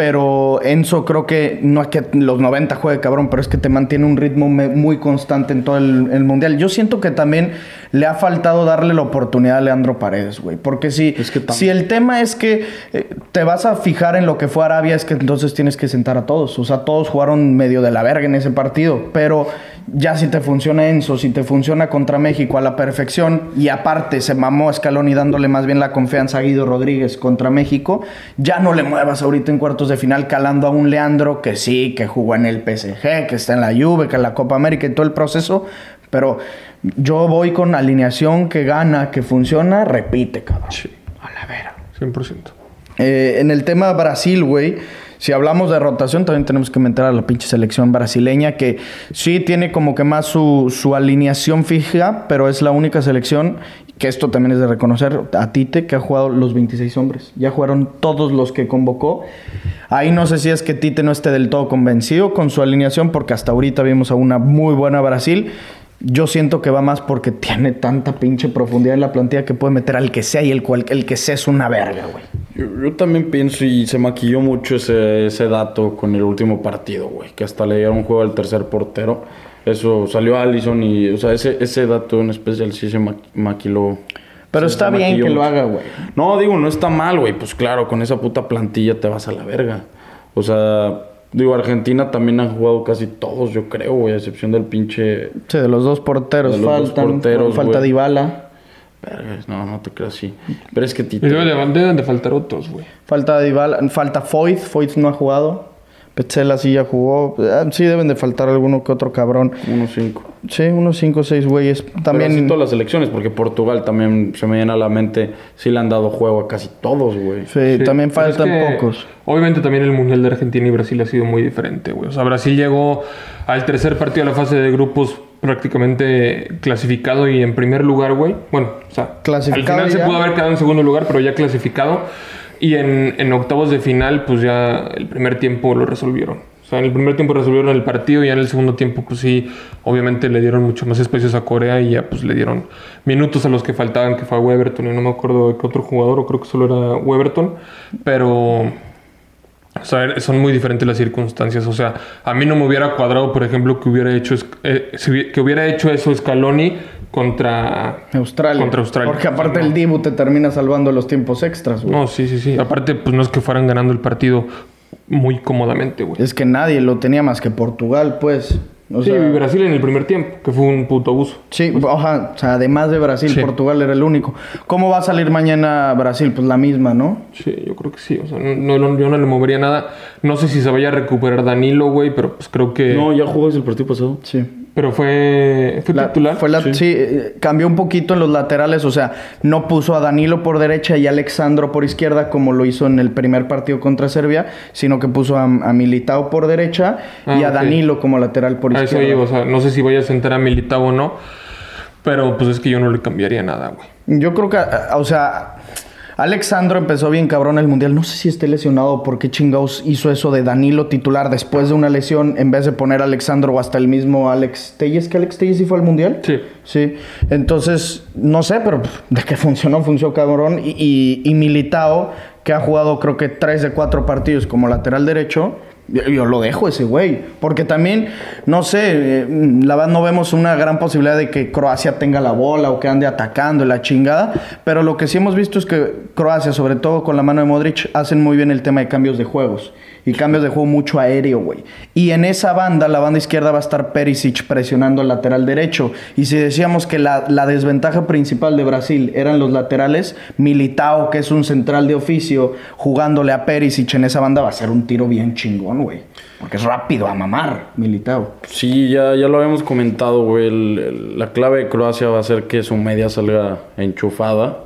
Pero Enzo creo que no es que los 90 juegue cabrón, pero es que te mantiene un ritmo muy constante en todo el, el mundial. Yo siento que también le ha faltado darle la oportunidad a Leandro Paredes, güey. Porque si, Es que si el tema es que eh, te vas a fijar en lo que fue Arabia, es que entonces tienes que sentar a todos. O sea, todos jugaron medio de la verga en ese partido. Pero ya si te funciona Enzo, si te funciona contra México a la perfección, y aparte se mamó Scaloni dándole más bien la confianza a Guido Rodríguez contra México, ya no le muevas ahorita en cuartos de final calando a un Leandro que sí, que jugó en el PSG, que está en la Juve, que en la Copa América y todo el proceso. Pero yo voy con alineación que gana, que funciona, repite, cabrón. A la vera. 100%. Eh, en el tema Brasil, güey, si hablamos de rotación, también tenemos que meter a la pinche selección brasileña, que sí tiene como que más su, su alineación fija, pero es la única selección, que esto también es de reconocer, a Tite, que ha jugado los 26 hombres. Ya jugaron todos los que convocó. Ahí no sé si es que Tite no esté del todo convencido con su alineación, porque hasta ahorita vimos a una muy buena Brasil. Yo siento que va más porque tiene tanta pinche profundidad en la plantilla que puede meter al que sea y el, cual, el que sea es una verga, güey. Yo, yo también pienso y se maquilló mucho ese, ese dato con el último partido, güey. Que hasta le dieron juego al tercer portero. Eso salió Allison y, o sea, ese, ese dato en especial sí se ma- maquiló. Pero Sí, está bien que lo haga, güey. No, digo, no está mal, güey. Pues claro, con esa puta plantilla te vas a la verga. O sea, digo, Argentina también han jugado casi todos, yo creo, güey, a excepción del pinche. Sí, de los dos porteros De los dos faltan. porteros, falta güey. Dybala. Vergas, no, no te creas así. Pero es que Y Tite. deben de faltar otros, güey. Falta Dybala. Falta Foyt. Foyt no ha jugado. Petzela sí ya jugó. Ah, Sí deben de faltar alguno que otro cabrón. Unos cinco. Sí, unos 5 o 6 güeyes. También. Pero así todas las elecciones, porque Portugal también se me llena a la mente. Sí le han dado juego a casi todos, güey. sí, Sí, también es faltan que, pocos. Obviamente también el Mundial de Argentina y Brasil ha sido muy diferente, güey. O sea, Brasil llegó al tercer partido de la fase de grupos prácticamente clasificado y en primer lugar, güey. Bueno, o sea, Clasificado al final se pudo haber quedado en segundo lugar, pero ya clasificado. Y en, octavos de final, pues ya el primer tiempo lo resolvieron. O sea, en el primer tiempo resolvieron el partido y ya en el segundo tiempo, pues sí, obviamente le dieron mucho más espacios a Corea y ya pues le dieron minutos a los que faltaban, que fue a Weberton y no me acuerdo de qué otro jugador, o creo que solo era Weberton, pero... O sea, son muy diferentes las circunstancias. O sea, a mí no me hubiera cuadrado, por ejemplo, que hubiera hecho, eh, que hubiera hecho eso Scaloni contra Australia. Contra Australia. Porque aparte el Dibu te termina salvando los tiempos extras, güey. No, sí, sí, sí. Aparte, pues no es que fueran ganando el partido muy cómodamente, güey. Es que nadie lo tenía más que Portugal, pues. O sí, Brasil en el primer tiempo, que fue un puto abuso. Sí, oja, o sea, además de Brasil, Portugal era el único. ¿Cómo va a salir mañana Brasil? Pues la misma, ¿no? Sí, yo creo que sí. O sea, no, yo no le movería nada. No sé si se vaya a recuperar Danilo, güey, pero pues creo que... No, ya jugó desde el partido pasado. Sí. Pero fue, fue titular. Fue la, sí. Eh, cambió un poquito en los laterales, o sea, no puso a Danilo por derecha y a Alexandro por izquierda como lo hizo en el primer partido contra Serbia, sino que puso a, Militao por derecha y ah, a Danilo como lateral por izquierda. Eso o sea, no sé si vaya a sentar a Militao o no, pero pues es que yo no le cambiaría nada, güey. Yo creo que, o sea, Alexandro empezó bien cabrón el mundial. No sé si esté lesionado por qué chingados hizo eso de Danilo titular después de una lesión en vez de poner a Alexandro o hasta el mismo Alex Telles. ¿Que Alex Telles sí fue al mundial? Sí. Sí. Entonces, no sé, pero de que funcionó, funcionó cabrón. Y, y Militao, que ha jugado creo que tres de cuatro partidos como lateral derecho yo, lo dejo ese güey. Porque también, no sé, eh, la verdad no vemos una gran posibilidad de que Croacia tenga la bola o que ande atacando la chingada. Pero lo que sí hemos visto es que Croacia, sobre todo con la mano de Modric, hacen muy bien el tema de cambios de juegos y cambios de juego mucho aéreo, güey. Y en esa banda, la banda izquierda va a estar Perisic presionando el lateral derecho. Y si decíamos que la, desventaja principal de Brasil eran los laterales, Militao, que es un central de oficio, jugándole a Perisic en esa banda, va a ser un tiro bien chingón, güey. Porque es rápido a mamar, Militao. Sí, ya, ya lo habíamos comentado, güey. la clave de Croacia va a ser que su media salga enchufada.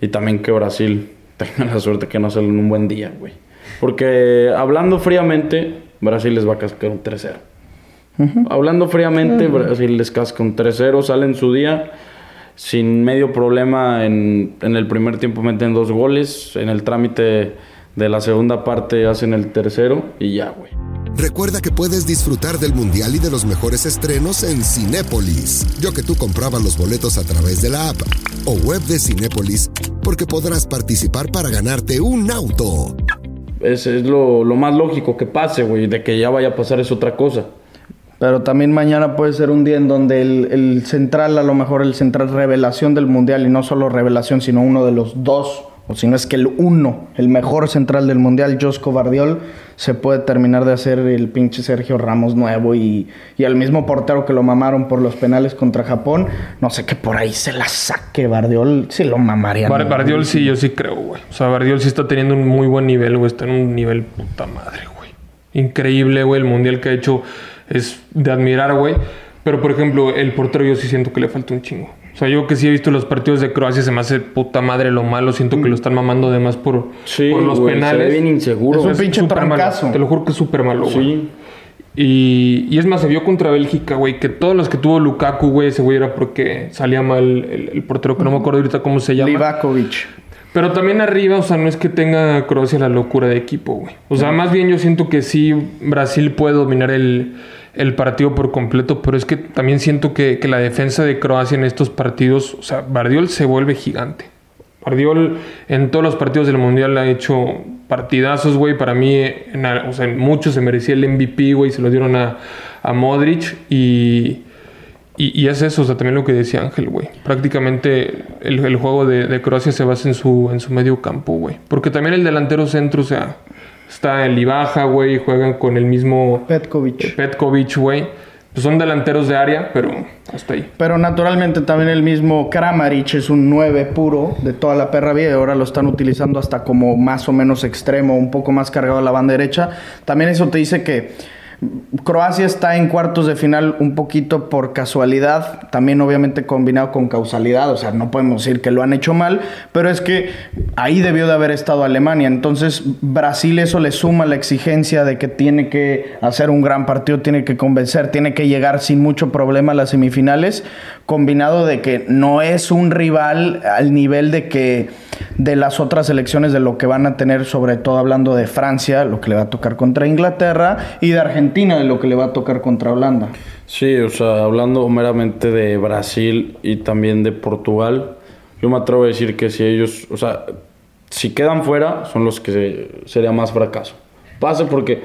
Y también que Brasil tenga la suerte que no salga en un buen día, güey. Porque hablando fríamente, Brasil les va a cascar un 3-0. Hablando fríamente, Brasil les casca un 3-0, sale en su día sin medio problema. En, en, el primer tiempo meten dos goles, en el trámite de la segunda parte hacen el tercero y ya, güey. Recuerda que puedes disfrutar del Mundial y de los mejores estrenos en Cinépolis. Yo que tú comprabas los boletos a través de la app o web de Cinépolis, porque podrás participar para ganarte un auto. Es, lo, más lógico que pase, güey. De que ya vaya a pasar es otra cosa. Pero también mañana puede ser un día en donde el, el, central, a lo mejor el central revelación del mundial, y no solo revelación, sino uno de los dos o si no es que el uno, el mejor central del mundial, Josco Bardiol, se puede terminar de hacer el pinche Sergio Ramos nuevo y, y al mismo portero que lo mamaron por los penales contra Japón, no sé que por ahí se la saque Bardiol, si lo mamaría. Bardiol sí, yo sí creo, güey. O sea, Bardiol sí está teniendo un muy buen nivel, güey. Está en un nivel puta madre, güey. Increíble, güey. El mundial que ha hecho es de admirar, güey. Pero, por ejemplo, el portero yo sí siento que le falta un chingo. O sea, yo que sí he visto los partidos de Croacia, se me hace puta madre lo malo. Siento que lo están mamando además por, por los penales. Se ve bien inseguro. Es un pinche trancazo. Te lo juro que es súper malo, güey. Sí. Y, y, es más, se vio contra Bélgica, güey, que todos los que tuvo Lukaku, güey, ese güey era porque salía mal el, portero, que no me acuerdo ahorita cómo se llama. Livakovic. Pero también arriba, o sea, no es que tenga Croacia la locura de equipo, güey. O sea, más bien yo siento que sí Brasil puede dominar el, el partido por completo, pero es que también siento que, la defensa de Croacia en estos partidos, o sea, Bardiol se vuelve gigante. Bardiol en todos los partidos del Mundial ha hecho partidazos, güey. Para mí, en, o sea, en muchos se merecía el MVP, güey. Se lo dieron a, Modric y, y, es eso, o sea, también lo que decía Ángel, güey. Prácticamente el, juego de, de, Croacia se basa en su, en su medio campo, güey. Porque también el delantero centro, o sea, Está el Ibaja, güey, juegan con el mismo... Petkovic. Petkovic, güey. Pues son delanteros de área, pero hasta ahí. Pero naturalmente también el mismo Kramaric es un 9 puro de toda la perra vida y ahora lo están utilizando hasta como más o menos extremo, un poco más cargado a la banda derecha. También eso te dice que Croacia está en cuartos de final un poquito por casualidad, también obviamente combinado con causalidad, o sea, no podemos decir que lo han hecho mal, pero es que ahí debió de haber estado Alemania, entonces Brasil eso le suma la exigencia de que tiene que hacer un gran partido, tiene que convencer, tiene que llegar sin mucho problema a las semifinales, combinado de que no es un rival al nivel de que de las otras elecciones de lo que van a tener, sobre todo hablando de Francia, lo que le va a tocar contra Inglaterra, y de Argentina, de lo que le va a tocar contra Holanda. Sí, o sea, hablando meramente de Brasil y también de Portugal, yo me atrevo a decir que si ellos, o sea, si quedan fuera, son los que sería más fracaso. Pase porque,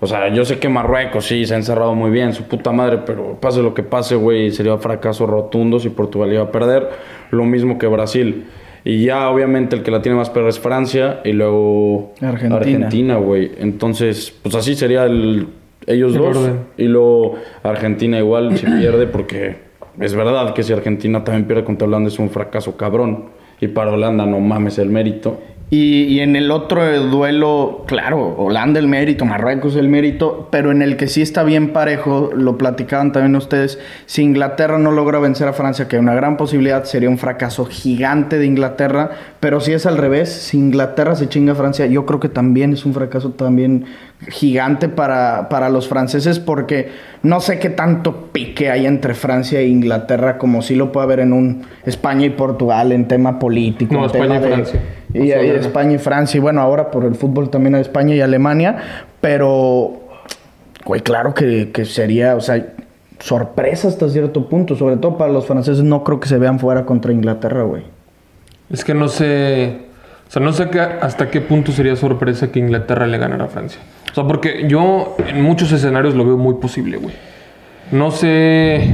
o sea, yo sé que Marruecos sí se ha encerrado muy bien, su puta madre, pero pase lo que pase, güey, sería fracaso rotundo si Portugal iba a perder, lo mismo que Brasil. Y ya obviamente el que la tiene más perra es Francia y luego Argentina. Argentina, güey. Entonces, pues así sería el, ellos El dos. orden. Y luego Argentina igual se pierde porque es verdad que si Argentina también pierde contra Holanda es un fracaso cabrón. Y para Holanda no mames el mérito. Y, y en el otro duelo, claro, Holanda el mérito, Marruecos el mérito, pero en el que sí está bien parejo, lo platicaban también ustedes, si Inglaterra no logra vencer a Francia, que hay una gran posibilidad, sería un fracaso gigante de Inglaterra, pero si es al revés, si Inglaterra se chinga a Francia, yo creo que también es un fracaso también gigante para, para los franceses, porque no sé qué tanto pique hay entre Francia e Inglaterra, como si lo puede haber en un España y Portugal, en tema político. No, en España tema y Francia. Y. España y Francia, y bueno, ahora por el fútbol también a España y Alemania, pero, güey, claro que, que sería, o sea, sorpresa hasta cierto punto, sobre todo para los franceses, no creo que se vean fuera contra Inglaterra, güey. Es que no sé. O sea, no sé qué- hasta qué punto sería sorpresa que Inglaterra le ganara a Francia. O sea, porque yo en muchos escenarios lo veo muy posible, güey. No sé.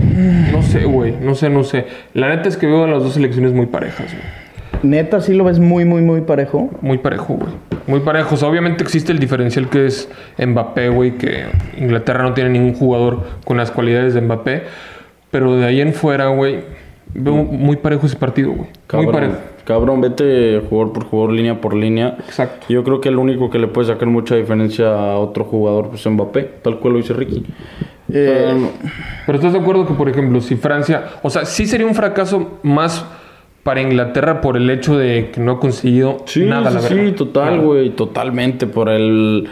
No sé, güey. No sé, no sé. La neta es que veo a las dos selecciones muy parejas, güey. Neta, sí lo ves muy, muy, muy parejo. Muy parejo, güey. Muy parejo. O sea, obviamente existe el diferencial que es Mbappé, güey, que Inglaterra no tiene ningún jugador con las cualidades de Mbappé. Pero de ahí en fuera, güey, veo muy parejo ese partido, güey. Muy Cabrón, parejo. cabrón, vete jugador por jugador, línea por línea. Exacto. Yo creo que el único que le puede sacar mucha diferencia a otro jugador pues es Mbappé, tal cual lo dice Ricky. Eh, Pero estás de acuerdo que, por ejemplo, si Francia. O sea, sí sería un fracaso más para Inglaterra por el hecho de que no ha conseguido Sí, nada, la sí, verdad. sí, total, güey, totalmente por el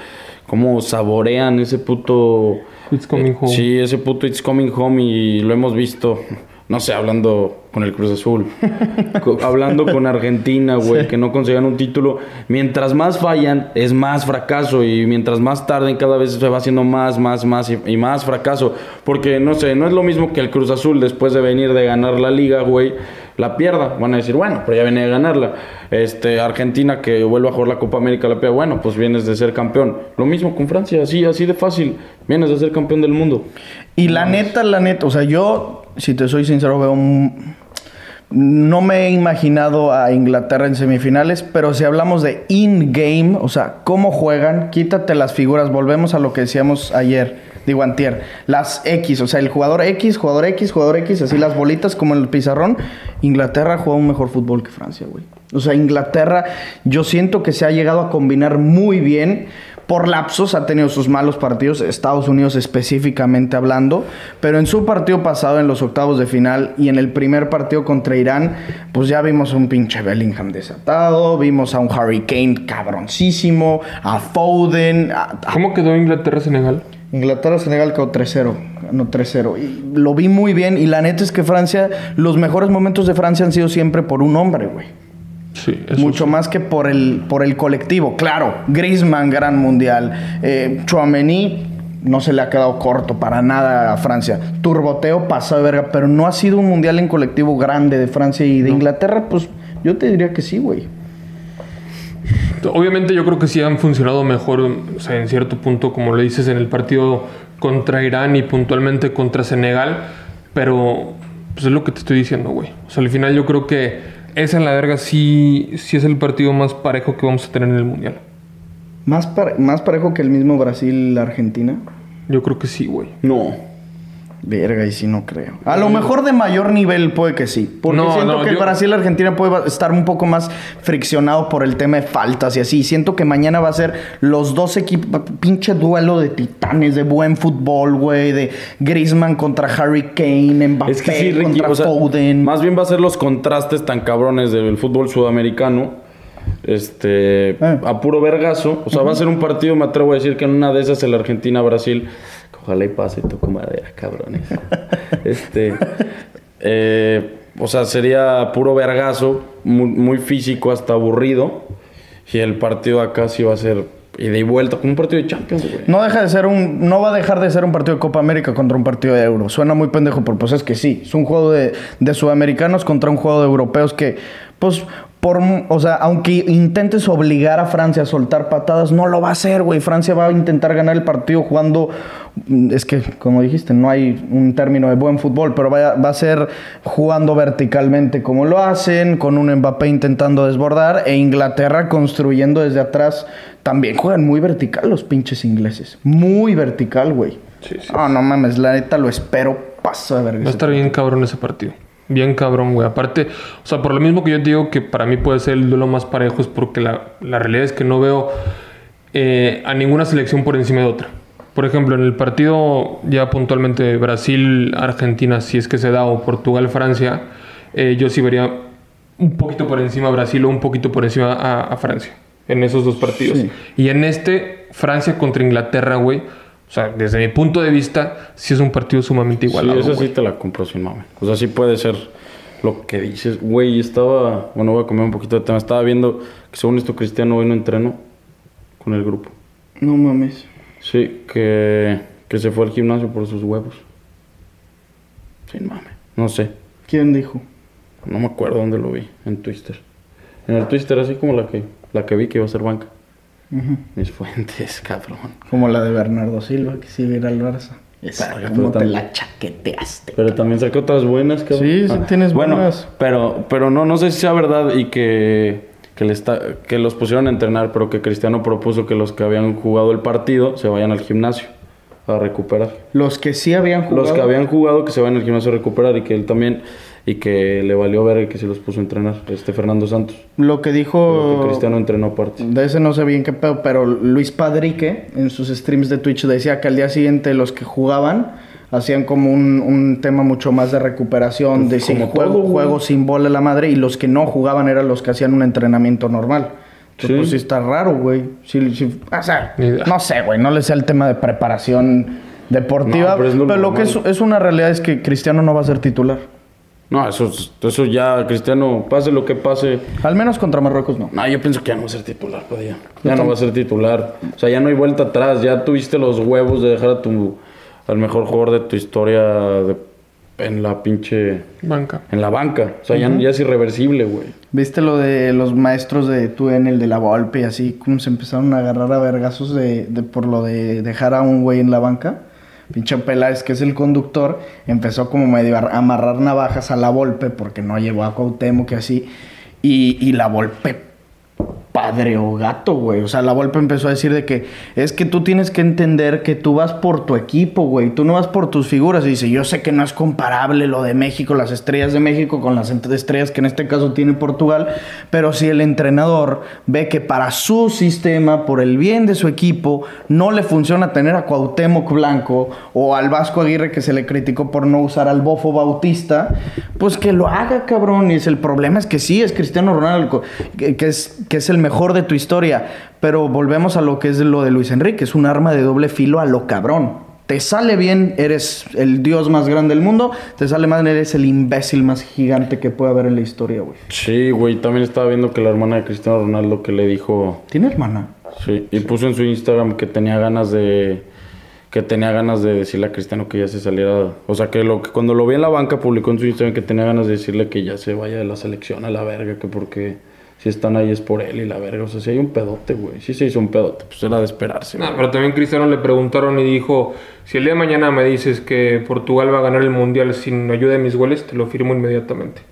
cómo saborean ese puto It's coming home. Sí, ese puto It's Coming Home y lo hemos visto, no sé, hablando con el Cruz Azul, co- hablando con Argentina, güey, que no consigan un título. Mientras más fallan, es más fracaso y mientras más tarden, cada vez se va haciendo más, más, más y, y más fracaso. Porque, no sé, no es lo mismo que el Cruz Azul después de venir de ganar la liga, güey, la pierda. Van a decir, bueno, pero ya venía de ganarla. Este, Argentina que vuelve a jugar la Copa América, la pierda, bueno, pues vienes de ser campeón. Lo mismo con Francia, así, así de fácil. Vienes de ser campeón del mundo. Y la neta, la neta, o sea, yo, si te soy sincero, veo un... No me he imaginado a Inglaterra en semifinales, pero si hablamos de in-game, o sea, cómo juegan, quítate las figuras, volvemos a lo que decíamos ayer, digo antier, las X, o sea, el jugador X, jugador X, jugador X, así las bolitas como en el pizarrón, Inglaterra juega un mejor fútbol que Francia, güey. O sea, Inglaterra, yo siento que se ha llegado a combinar muy bien. Por lapsos ha tenido sus malos partidos, Estados Unidos específicamente hablando, pero en su partido pasado, en los octavos de final y en el primer partido contra Irán, pues ya vimos un pinche Bellingham desatado, vimos a un Harry Kane cabroncísimo, a Foden, ¿Cómo quedó Inglaterra-Senegal? Inglaterra-Senegal quedó 3-0. Ganó 3-0. Y lo vi muy bien. Y la neta es que Francia, los mejores momentos de Francia han sido siempre por un hombre, güey. Sí, eso Mucho sí. más que por el, por el colectivo. Claro, Griezmann, gran mundial. Eh, Chouameni no se le ha quedado corto para nada a Francia. Turboteo pasado de verga, pero no ha sido un mundial en colectivo grande de Francia y de Inglaterra, pues yo te diría que sí, güey. Obviamente yo creo que sí han funcionado mejor, o sea, en cierto punto, como lo dices, en el partido contra Irán y puntualmente contra Senegal, pero pues es lo que te estoy diciendo, güey. O sea, al final yo creo que esa en la verga sí, sí es el partido más parejo que vamos a tener en el Mundial. Más, pare- más parejo que el mismo Brasil-Argentina. Yo creo que sí, güey. No. Verga, y si no creo. A lo mejor de mayor nivel puede que sí. Porque No, siento no, que yo- Brasil-Argentina puede estar un poco más friccionado por el tema de faltas y así. Siento que mañana va a ser los dos equipos, pinche duelo de titanes, de buen fútbol, güey, de Griezmann contra Harry Kane, Mbappé Es que sí, Ricky, contra o sea, Foden. más bien va a ser los contrastes tan cabrones del fútbol sudamericano. Este, Eh. a puro vergazo. O sea, va a ser un partido, me atrevo a decir que en una de esas el Argentina-Brasil. Ojalá y pase tu madera, cabrones. este, eh, o sea, sería puro vergazo, muy, muy físico, hasta aburrido. Y el partido acá sí va a ser ida y vuelta, como un partido de Champions, güey. No deja de ser un, no va a dejar de ser un partido de Copa América contra un partido de Euro. Suena muy pendejo, pero pues es que sí. Es un juego de, de sudamericanos contra un juego de europeos que, pues, por, o sea, aunque intentes obligar a Francia a soltar patadas, no lo va a hacer, güey. Francia va a intentar ganar el partido jugando, es que, como dijiste, no hay un término de buen fútbol, pero va a, va a ser jugando verticalmente como lo hacen, con un Mbappé intentando desbordar e Inglaterra construyendo desde atrás. También juegan muy vertical los pinches ingleses. Muy vertical, güey. Sí, sí. Ah, no mames, la neta lo espero. Paso de verga. Va a estar bien cabrón ese partido. Bien cabrón, güey. Aparte, o sea, por lo mismo que yo digo que para mí puede ser el duelo más parejo, es porque la, la realidad es que no veo eh, a ninguna selección por encima de otra. Por ejemplo, en el partido ya puntualmente Brasil-Argentina, si es que se da, o Portugal-Francia, eh, yo sí vería un poquito por encima a Brasil o un poquito por encima a, a Francia. En esos dos partidos. Sí. Y en este, Francia contra Inglaterra, güey. O sea, desde mi punto de vista, sí es un partido sumamente igualado. Sí, esa güey. sí te la compro sin mame. O sea, sí puede ser lo que dices. Güey, estaba... Bueno, voy a comer un poquito de tema. Estaba viendo que según esto Cristiano hoy no entrenó con el grupo. No mames. Sí, que, que se fue al gimnasio por sus huevos. Sin mame. No sé. ¿Quién dijo? No me acuerdo dónde lo vi. En Twitter. En el Twitter, así como la que, la que vi que iba a ser banca. Mis fuentes, cabrón. Como la de Bernardo Silva, que sí viera al Barça. Esa, Verga, ¿cómo pero te también- la chaqueteaste? Pero también sacó otras buenas, cabrón. Sí, sí tienes bueno, buenas. Pero, pero no, no sé si sea verdad y que, que, le está, que los pusieron a entrenar, pero que Cristiano propuso que los que habían jugado el partido se vayan al gimnasio a recuperar. Los que sí habían jugado. Los que habían jugado que se vayan al gimnasio a recuperar y que él también, y que le valió ver que se los puso a entrenar, este Fernando Santos. Lo que dijo. que Cristiano entrenó aparte. De ese no sé bien qué pedo, pero Luis Padrique en sus streams de Twitch decía que al día siguiente los que jugaban hacían como un, un tema mucho más de recuperación, de sin juego, todo, juego sin bola la madre, y los que no jugaban eran los que hacían un entrenamiento normal. Entonces, Sí. pues sí está raro, güey. Sí, sí, o sea, no sé, güey, no le sé el tema de preparación deportiva, No, pero es lo pero lo que es, es una realidad es que Cristiano no va a ser titular. No, eso, es- eso ya, Cristiano, pase lo que pase. Al menos contra Marruecos no. No, yo pienso que ya no va a ser titular, Padilla. Ya no va a ser titular. O sea, ya no hay vuelta atrás. Ya tuviste los huevos de dejar a tu al mejor jugador de tu historia de- en la pinche Banca. en la banca. O sea, ya, ya es irreversible, güey. ¿Viste lo de los maestros de tú en el de la Volpe y así? Cómo se empezaron a agarrar a vergazos de, de- por lo de dejar a un güey en la banca. Pinche Peláez, que es el conductor, empezó como medio a amarrar navajas a la Volpe porque no llegó a Cuauhtémoc y así. Y, y la Volpe padre o gato, güey. O sea, la Volpe empezó a decir de que es que tú tienes que entender que tú vas por tu equipo, güey. Tú no vas por tus figuras. Y dice, yo sé que no es comparable lo de México, las estrellas de México con las estrellas que en este caso tiene Portugal. Pero si el entrenador ve que para su sistema, por el bien de su equipo, no le funciona tener a Cuauhtémoc Blanco o al Vasco Aguirre que se le criticó por no usar al Bofo Bautista, pues que lo haga, cabrón. Y es el problema es que sí, es Cristiano Ronaldo, que es, que es el mejor de tu historia. Pero volvemos a lo que es lo de Luis Enrique, es un arma de doble filo a lo cabrón. Te sale bien, eres el dios más grande del mundo. Te sale mal, eres el imbécil más gigante que puede haber en la historia, güey. Sí, güey. También estaba viendo que la hermana de Cristiano Ronaldo que le dijo... ¿Tiene hermana? Sí, y puso en su Instagram que tenía ganas de... Que tenía ganas de decirle a Cristiano que ya se saliera... O sea, que, lo, que cuando lo vi en la banca publicó en su Instagram que tenía ganas de decirle que ya se vaya de la selección a la verga, que porque si están ahí es por él y la verga. O sea, si hay un pedote, güey. Si se hizo un pedote, pues era de esperarse. Güey. pero también Cristiano le preguntaron y dijo, si el día de mañana me dices que Portugal va a ganar el Mundial sin ayuda de mis goles, te lo firmo inmediatamente.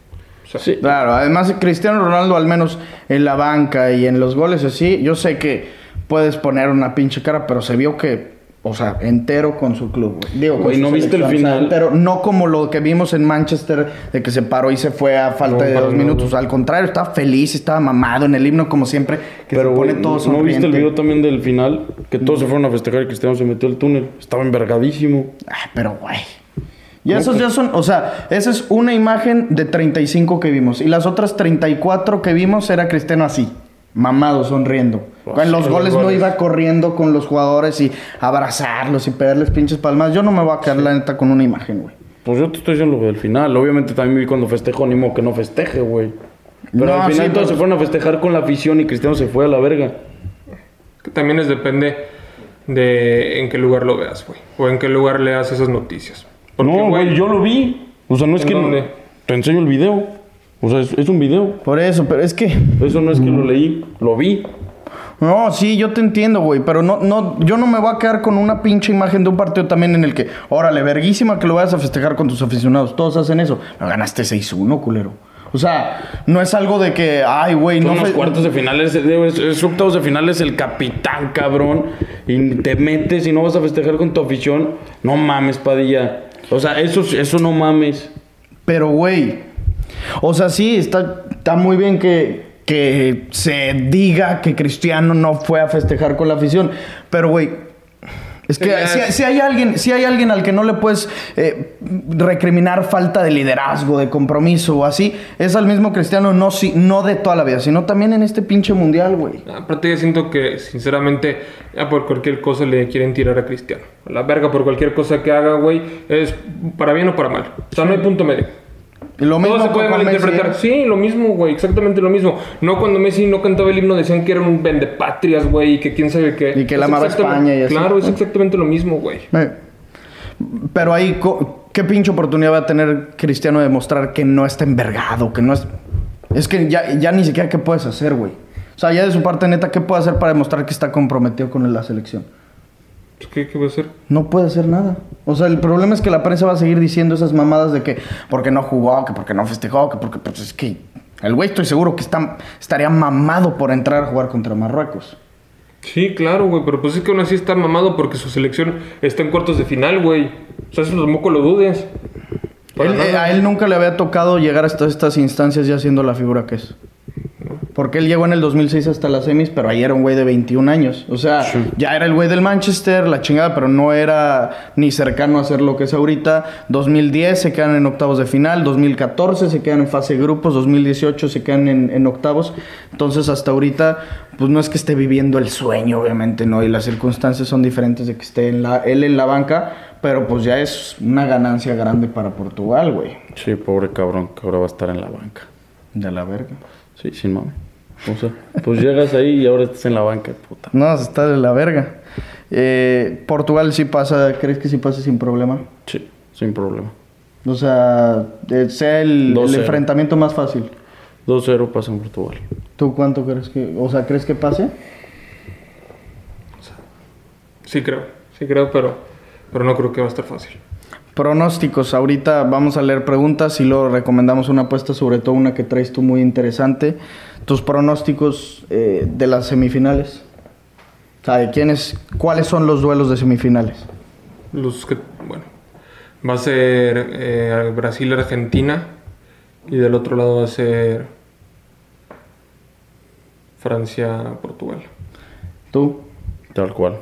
O sea, Sí, Claro, además Cristiano Ronaldo, al menos en la banca y en los goles así, yo sé que puedes poner una pinche cara, pero se vio que o sea, entero con su club, güey. Digo, Güey, ¿no viste el final? entero, no como lo que vimos en Manchester, de que se paró y se fue a falta No, de dos minutos. Al contrario, estaba feliz, estaba mamado en el himno, como siempre, que Pero, se pone güey, todo ¿no viste el video también del final? Que todos se fueron a festejar y Cristiano se metió al túnel. Estaba envergadísimo. Ay, pero, güey. Y esos ya son, o sea, esa es una imagen de 35 que vimos. Y las otras 34 que vimos era Cristiano así, mamado, sonriendo. Oh, en los goles no iba corriendo con los jugadores y abrazarlos y pegarles pinches palmas. Yo no me voy a quedar, la neta, con una imagen, güey. Pues yo te estoy diciendo lo del final. Obviamente también vi cuando festejó, ni modo que no festeje, güey. Pero No, al final sí, todos pero- se fueron a festejar con la afición y Cristiano se fue a la verga. Que también es depende de en qué lugar lo veas, güey. O en qué lugar leas esas noticias. Porque, no, güey, yo lo vi. O sea, no es ¿En que... dónde? Te enseño el video. O sea, es, es un video. Por eso, pero es que... Eso no es que lo leí, lo vi. No, sí, yo te entiendo, güey, pero no, no, yo no me voy a quedar con una pinche imagen de un partido también en el que, órale, verguísima que lo vayas a festejar con tus aficionados. Todos hacen eso. Me ganaste 6-1, culero. O sea, no es algo de que, ay, güey, no Son los cuartos de finales, es, es octavos de finales el capitán, cabrón. Y te metes y no vas a festejar con tu afición. No mames, Padilla. O sea, eso, eso no mames. Pero, güey, o sea, sí, está, está muy bien que, que se diga que Cristiano no fue a festejar con la afición. Pero, güey, es que si, hay alguien, si hay alguien al que no le puedes eh, recriminar falta de liderazgo, de compromiso o así, es al mismo Cristiano, no, si, no de toda la vida, sino también en este pinche mundial, güey. Aparte, yo siento que, sinceramente, ya por cualquier cosa le quieren tirar a Cristiano. A la verga, por cualquier cosa que haga, güey, es para bien o para mal. O sea, no hay punto medio. Lo mismo Todo se puede Messi, malinterpretar. ¿eh? Sí, lo mismo, güey, exactamente lo mismo. No cuando Messi no cantaba el himno decían que era un vendepatrias, güey, y que quién sabe qué. Y que él amaba España y así. Claro, es exactamente lo mismo, güey. Eh, Pero ahí, ¿qué pinche oportunidad va a tener Cristiano de demostrar que no está envergado, que no es... Es que ya, ya ni siquiera qué puedes hacer, güey. O sea, ya de su parte neta, ¿qué puede hacer para demostrar que está comprometido con la selección? ¿Qué, qué va a hacer? No puede hacer nada. O sea, el problema es que la prensa va a seguir diciendo esas mamadas de que porque no jugó, que porque no festejó, que porque... Pues es que el güey estoy seguro que está, estaría mamado por entrar a jugar contra Marruecos. Sí, claro, güey, pero pues es que aún así está mamado porque su selección está en cuartos de final, güey. O sea, eso tampoco lo dudes. Él- eh, a él nunca le había tocado llegar hasta estas instancias ya siendo la figura que es. Porque él llegó en el 2006 hasta las semis, pero ahí era un güey de 21 años. O sea, ya era el güey del Manchester, la chingada, pero no era ni cercano a ser lo que es ahorita. 2010 se quedan en octavos de final, 2014 se quedan en fase de grupos, 2018 se quedan en, en octavos. Entonces, hasta ahorita, pues no es que esté viviendo el sueño, obviamente, ¿no? Y las circunstancias son diferentes de que esté en la, él en la banca, pero pues ya es una ganancia grande para Portugal, güey. Sí, pobre cabrón, que ahora va a estar en la banca. De la verga. Sí, sin mame. O sea, pues llegas ahí y ahora estás en la banca, puta. No, está de la verga. Eh, Portugal sí pasa, ¿crees que sí pasa sin problema? Sí, sin problema. O sea, eh, sea el, el 2-0. enfrentamiento más fácil. 2-0 pasa en Portugal. ¿Tú cuánto crees que, o sea, crees que pase? Sí creo, sí creo, pero, pero no creo que va a estar fácil. Pronósticos, ahorita vamos a leer preguntas y luego recomendamos una apuesta, sobre todo una que traes tú muy interesante. Tus pronósticos eh, de las semifinales. O sea, ¿de quiénes, ¿cuáles son los duelos de semifinales? Los que, bueno, va a ser eh, Brasil-Argentina y del otro lado va a ser Francia-Portugal. ¿Tú? Tal cual.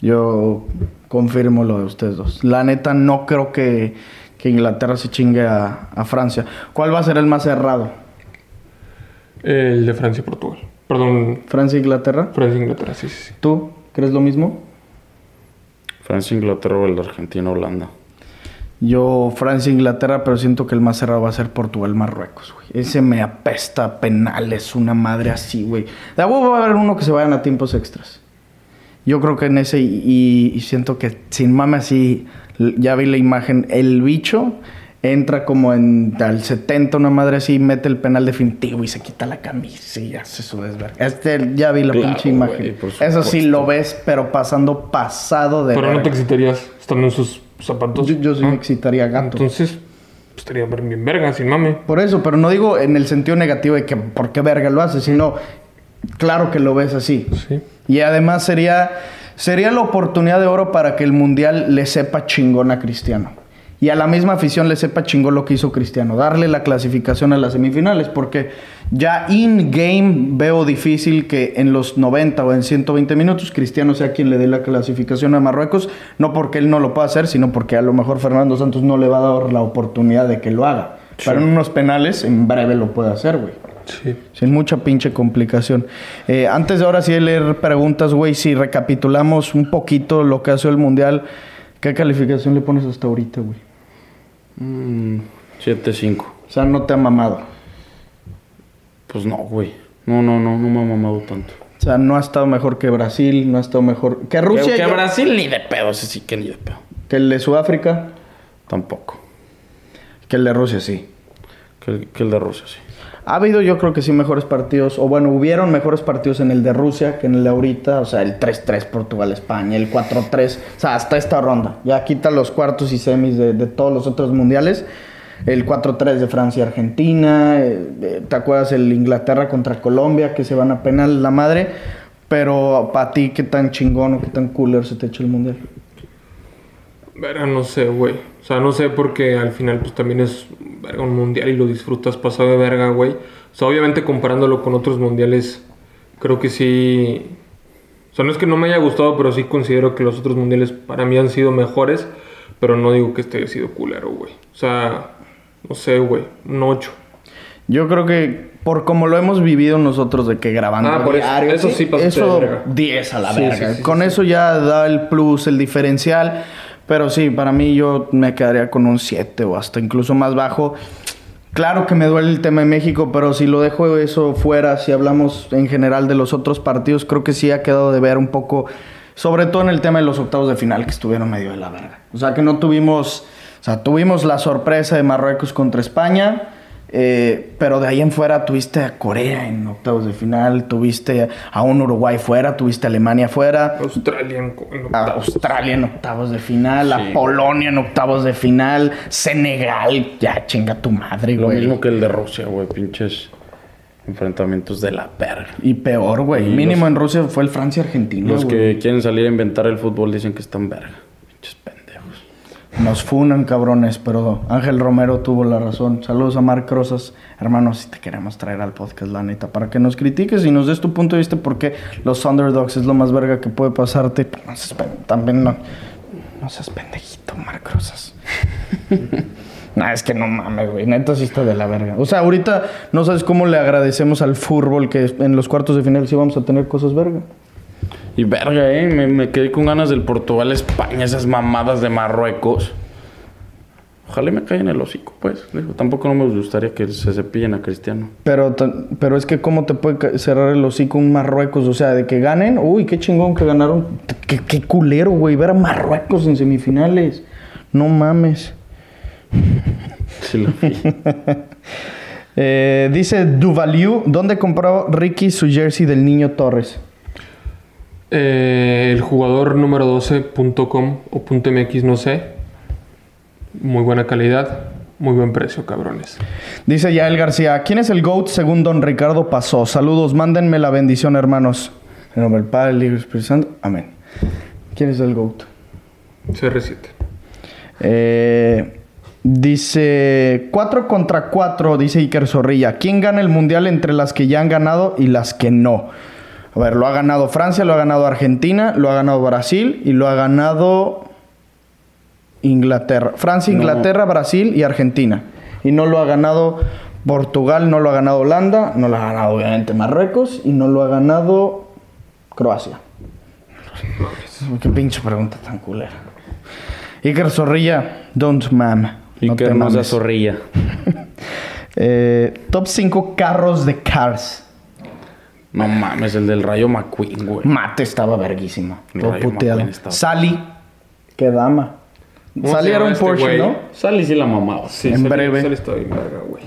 Yo confirmo lo de ustedes dos. La neta, no creo que, que Inglaterra se chingue a, a Francia. ¿Cuál va a ser el más cerrado? El de Francia-Portugal. Perdón, ¿Francia-Inglaterra? Francia-Inglaterra, sí, sí, sí. ¿Tú crees lo mismo? Francia, Inglaterra o el de Argentina, Holanda. Yo, Francia-Inglaterra, pero siento que el más cerrado va a ser Portugal-Marruecos, güey. Ese me apesta a penales, una madre así, güey. De a huevo va a haber uno que se vayan a tiempos extras. Yo creo que en ese, y, y siento que sin mame así, l- ya vi la imagen, el bicho entra como en al 70, una madre así, mete el penal definitivo y se quita la camisa y hace su desverga. Este, ya vi la Claro, pinche imagen. Eso sí lo ves, pero pasando pasado de Pero no te excitarías estando en sus zapatos. Yo, yo sí ¿Ah? me excitaría gato. Entonces, pues, estaría bien verga, sin mame. Por eso, pero no digo en el sentido negativo de que por qué verga lo hace, sino claro que lo ves así. Sí. Y además sería, Sería la oportunidad de oro para que el Mundial le sepa chingón a Cristiano. Y a la misma afición le sepa chingón lo que hizo Cristiano. Darle la clasificación a las semifinales. Porque ya in-game veo difícil que en los 90 o en 120 minutos Cristiano sea quien le dé la clasificación a Marruecos. No porque él no lo pueda hacer, sino porque a lo mejor Fernando Santos no le va a dar la oportunidad de que lo haga. Pero en unos penales en breve lo puede hacer, güey. Sí. Sin mucha pinche complicación. Eh, antes de ahora sí de leer preguntas, güey, si recapitulamos un poquito lo que ha sido el Mundial, ¿qué calificación le pones hasta ahorita, güey? Mm, 7-5. O sea, no te ha mamado. Pues no, güey. No, no, no, no me ha mamado tanto. O sea, no ha estado mejor que Brasil, no ha estado mejor que Rusia. que, que Brasil ni de pedo, ese sí que ni de pedo. que el de Sudáfrica, Tampoco. que el de Rusia, sí. Que el, que el de Rusia, sí. Ha habido, yo creo que sí, mejores partidos, o bueno, hubieron mejores partidos en el de Rusia que en el de ahorita, o sea, el 3-3 Portugal-España, el 4-3, o sea, hasta esta ronda. Ya quita los cuartos y semis de, de todos los otros mundiales. El 4-3 de Francia-Argentina, eh, eh, ¿te acuerdas el Inglaterra contra Colombia que se van a penal la madre? Pero para ti, ¿qué tan chingón o qué tan cooler se te echa el mundial? Verga, no sé, güey. O sea, no sé porque al final pues también es verga, un mundial y lo disfrutas pasado de verga, güey. O sea, obviamente comparándolo con otros mundiales, creo que sí... O sea, no es que no me haya gustado, pero sí considero que los otros mundiales para mí han sido mejores. Pero no digo que este haya sido culero, güey. O sea, no sé, güey. Un 8. Yo creo que por como lo hemos vivido nosotros de que grabando Ah, por eso- diario, eso sí pasaste eso de verga. 10 a la Sí, verga. sí, sí, con sí, eso ya da el plus, el diferencial, pero sí, para mí yo me quedaría con un 7 o hasta incluso más bajo. Claro que me duele el tema de México, pero si lo dejo eso fuera, si hablamos en general de los otros partidos, creo que sí ha quedado de ver un poco, sobre todo en el tema de los octavos de final que estuvieron medio de la verga. O sea, que no tuvimos, o sea, tuvimos la sorpresa de Marruecos contra España, eh, pero de ahí en fuera tuviste a Corea en octavos de final, tuviste a un Uruguay fuera, tuviste a Alemania fuera, Australia en, en a octavos. Australia en octavos de final, a Sí. Polonia en octavos de final, Senegal, ya chinga tu madre, Lo güey. mismo que el de Rusia, güey. Pinches enfrentamientos de la verga. Y peor, güey. Y Mínimo los- en Rusia fue el Francia-Argentina. Los güey. que quieren salir a inventar el fútbol dicen que están verga. Pinches pendejos. Nos funan, cabrones, pero Ángel Romero tuvo la razón. Saludos a Marc Rosas. Hermano, si te queremos traer al podcast, la neta, para que nos critiques y nos des tu punto de vista porque los underdogs es lo más verga que puede pasarte. No seas también no, no seas pendejito, Marc Rosas. Nah, es que no mames, güey. Neta sí está de la verga. O sea, ahorita no sabes cómo le agradecemos al fútbol que en los cuartos de final sí vamos a tener cosas verga. Y verga, eh. Me, me quedé con ganas del Portugal-España, esas mamadas de Marruecos. Ojalá me caigan el hocico, pues. Digo, tampoco no me gustaría que se cepillen a Cristiano. Pero, pero es que cómo te puede cerrar el hocico un Marruecos, o sea, de que ganen, uy, qué chingón que ganaron, qué, qué culero, güey, ver a Marruecos en semifinales, no mames. Sí, lo vi. Eh, dice Duvaliu, ¿dónde compró Ricky su jersey del niño Torres? Eh, el jugador número 12.com o .mx, no sé. Muy buena calidad, muy buen precio, cabrones. Dice Yael García, ¿quién es el GOAT según don Ricardo Pasó? Saludos, mándenme la bendición, hermanos. En nombre del Padre, del Hijo y Espíritu Santo, amén. ¿Quién es el GOAT? CR7. Eh, dice 4 contra 4, dice Iker Zorrilla. ¿Quién gana el mundial entre las que ya han ganado y las que no? A ver, lo ha ganado Francia, lo ha ganado Argentina, lo ha ganado Brasil y lo ha ganado Inglaterra. Francia, No. Inglaterra, Brasil y Argentina. Y no lo ha ganado Portugal, no lo ha ganado Holanda, no lo ha ganado obviamente Marruecos y no lo ha ganado Croacia. Qué pinche pregunta tan culera. Iker Zorrilla, don't mam. Y No te mames. zorrilla. Eh, top 5 carros de Cars. No mames, el del Rayo McQueen, güey. Mate estaba verguísima. El Todo Rayo puteado. Estaba- Sally. Qué dama. ¿Cómo Sally era un este Porsche, güey? ¿no? Sally sí la mamaba. Sí, En sale- breve. sale está bien verga, güey.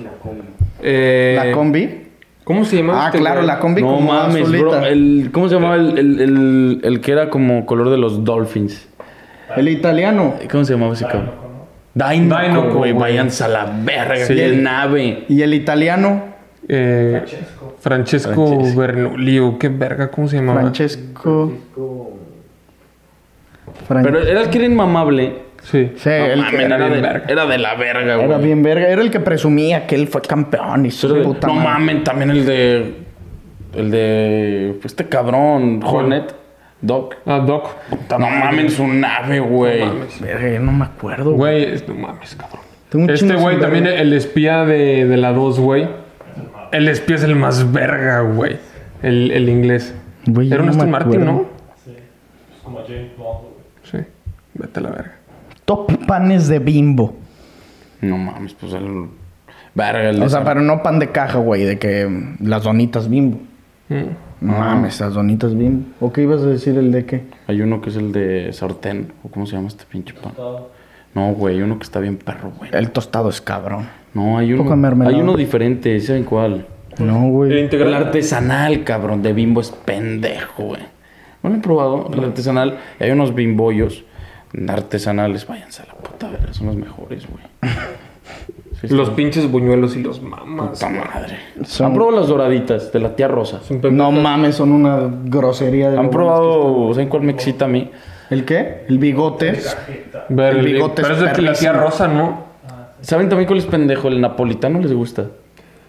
Eh, La combi. ¿Cómo se llama? Ah, este claro, güey? la combi No como mames, azulita. bro. El, ¿Cómo se llamaba el, el, el, el que era como color de los Dolphins? El italiano. ¿Cómo se llamaba ese cabrón? Dinoco, Dinoco, güey. güey. Váyanse a la verga. Sí. qué nave. Y el italiano, Eh, Francesco Francesco. Bernoulli, o qué verga, ¿cómo se llamaba? Francesco. Frank. Pero era el que era inmamable. Sí. Sí, No el mames, que era, de, verga. era de la verga, güey. era bien verga. Era el que presumía que él fue campeón y su de- puta no mames, también el de. El de. Este cabrón, Hornet. Doc. Ah, Doc. No mames, su nave, güey. No mames. Verga, yo no me acuerdo. güey. No mames, cabrón. Este güey también, verga. el espía de, de la 2, güey. El espía es el más verga, güey. El, el inglés. Güey, Era un no Aston Martin. ¿no? Como James Bond, güey. Sí. Vete a la verga. Top panes de bimbo. No mames, pues el. Verga, el O sea, pero no pan de caja, güey, de que las donitas bimbo. Mm. No mames, las donitas bimbo. ¿O qué ibas a decir el de qué? Hay uno que es el de sartén. ¿O cómo se llama este pinche pan? No, güey, uno que está bien perro, güey. El tostado es cabrón. No, hay uno. Mermelada. Hay uno diferente, ¿saben cuál? No, El güey. El integral. artesanal, cabrón, de bimbo es pendejo, güey. No lo he probado, el artesanal. Y hay unos bimbollos artesanales, váyanse a la puta verga, son los mejores, güey. Sí. Los pinches buñuelos y los mamas. Puta madre. Son- ¿Han probado las doraditas de la tía Rosa? No mames, son una grosería de ¿Han probado, ¿saben cuál me excita a mí? ¿El qué? El bigote. Ver, El bigote Pero es de la tía. Rosa, ¿no? ¿Saben también cuál es pendejo? El napolitano les gusta.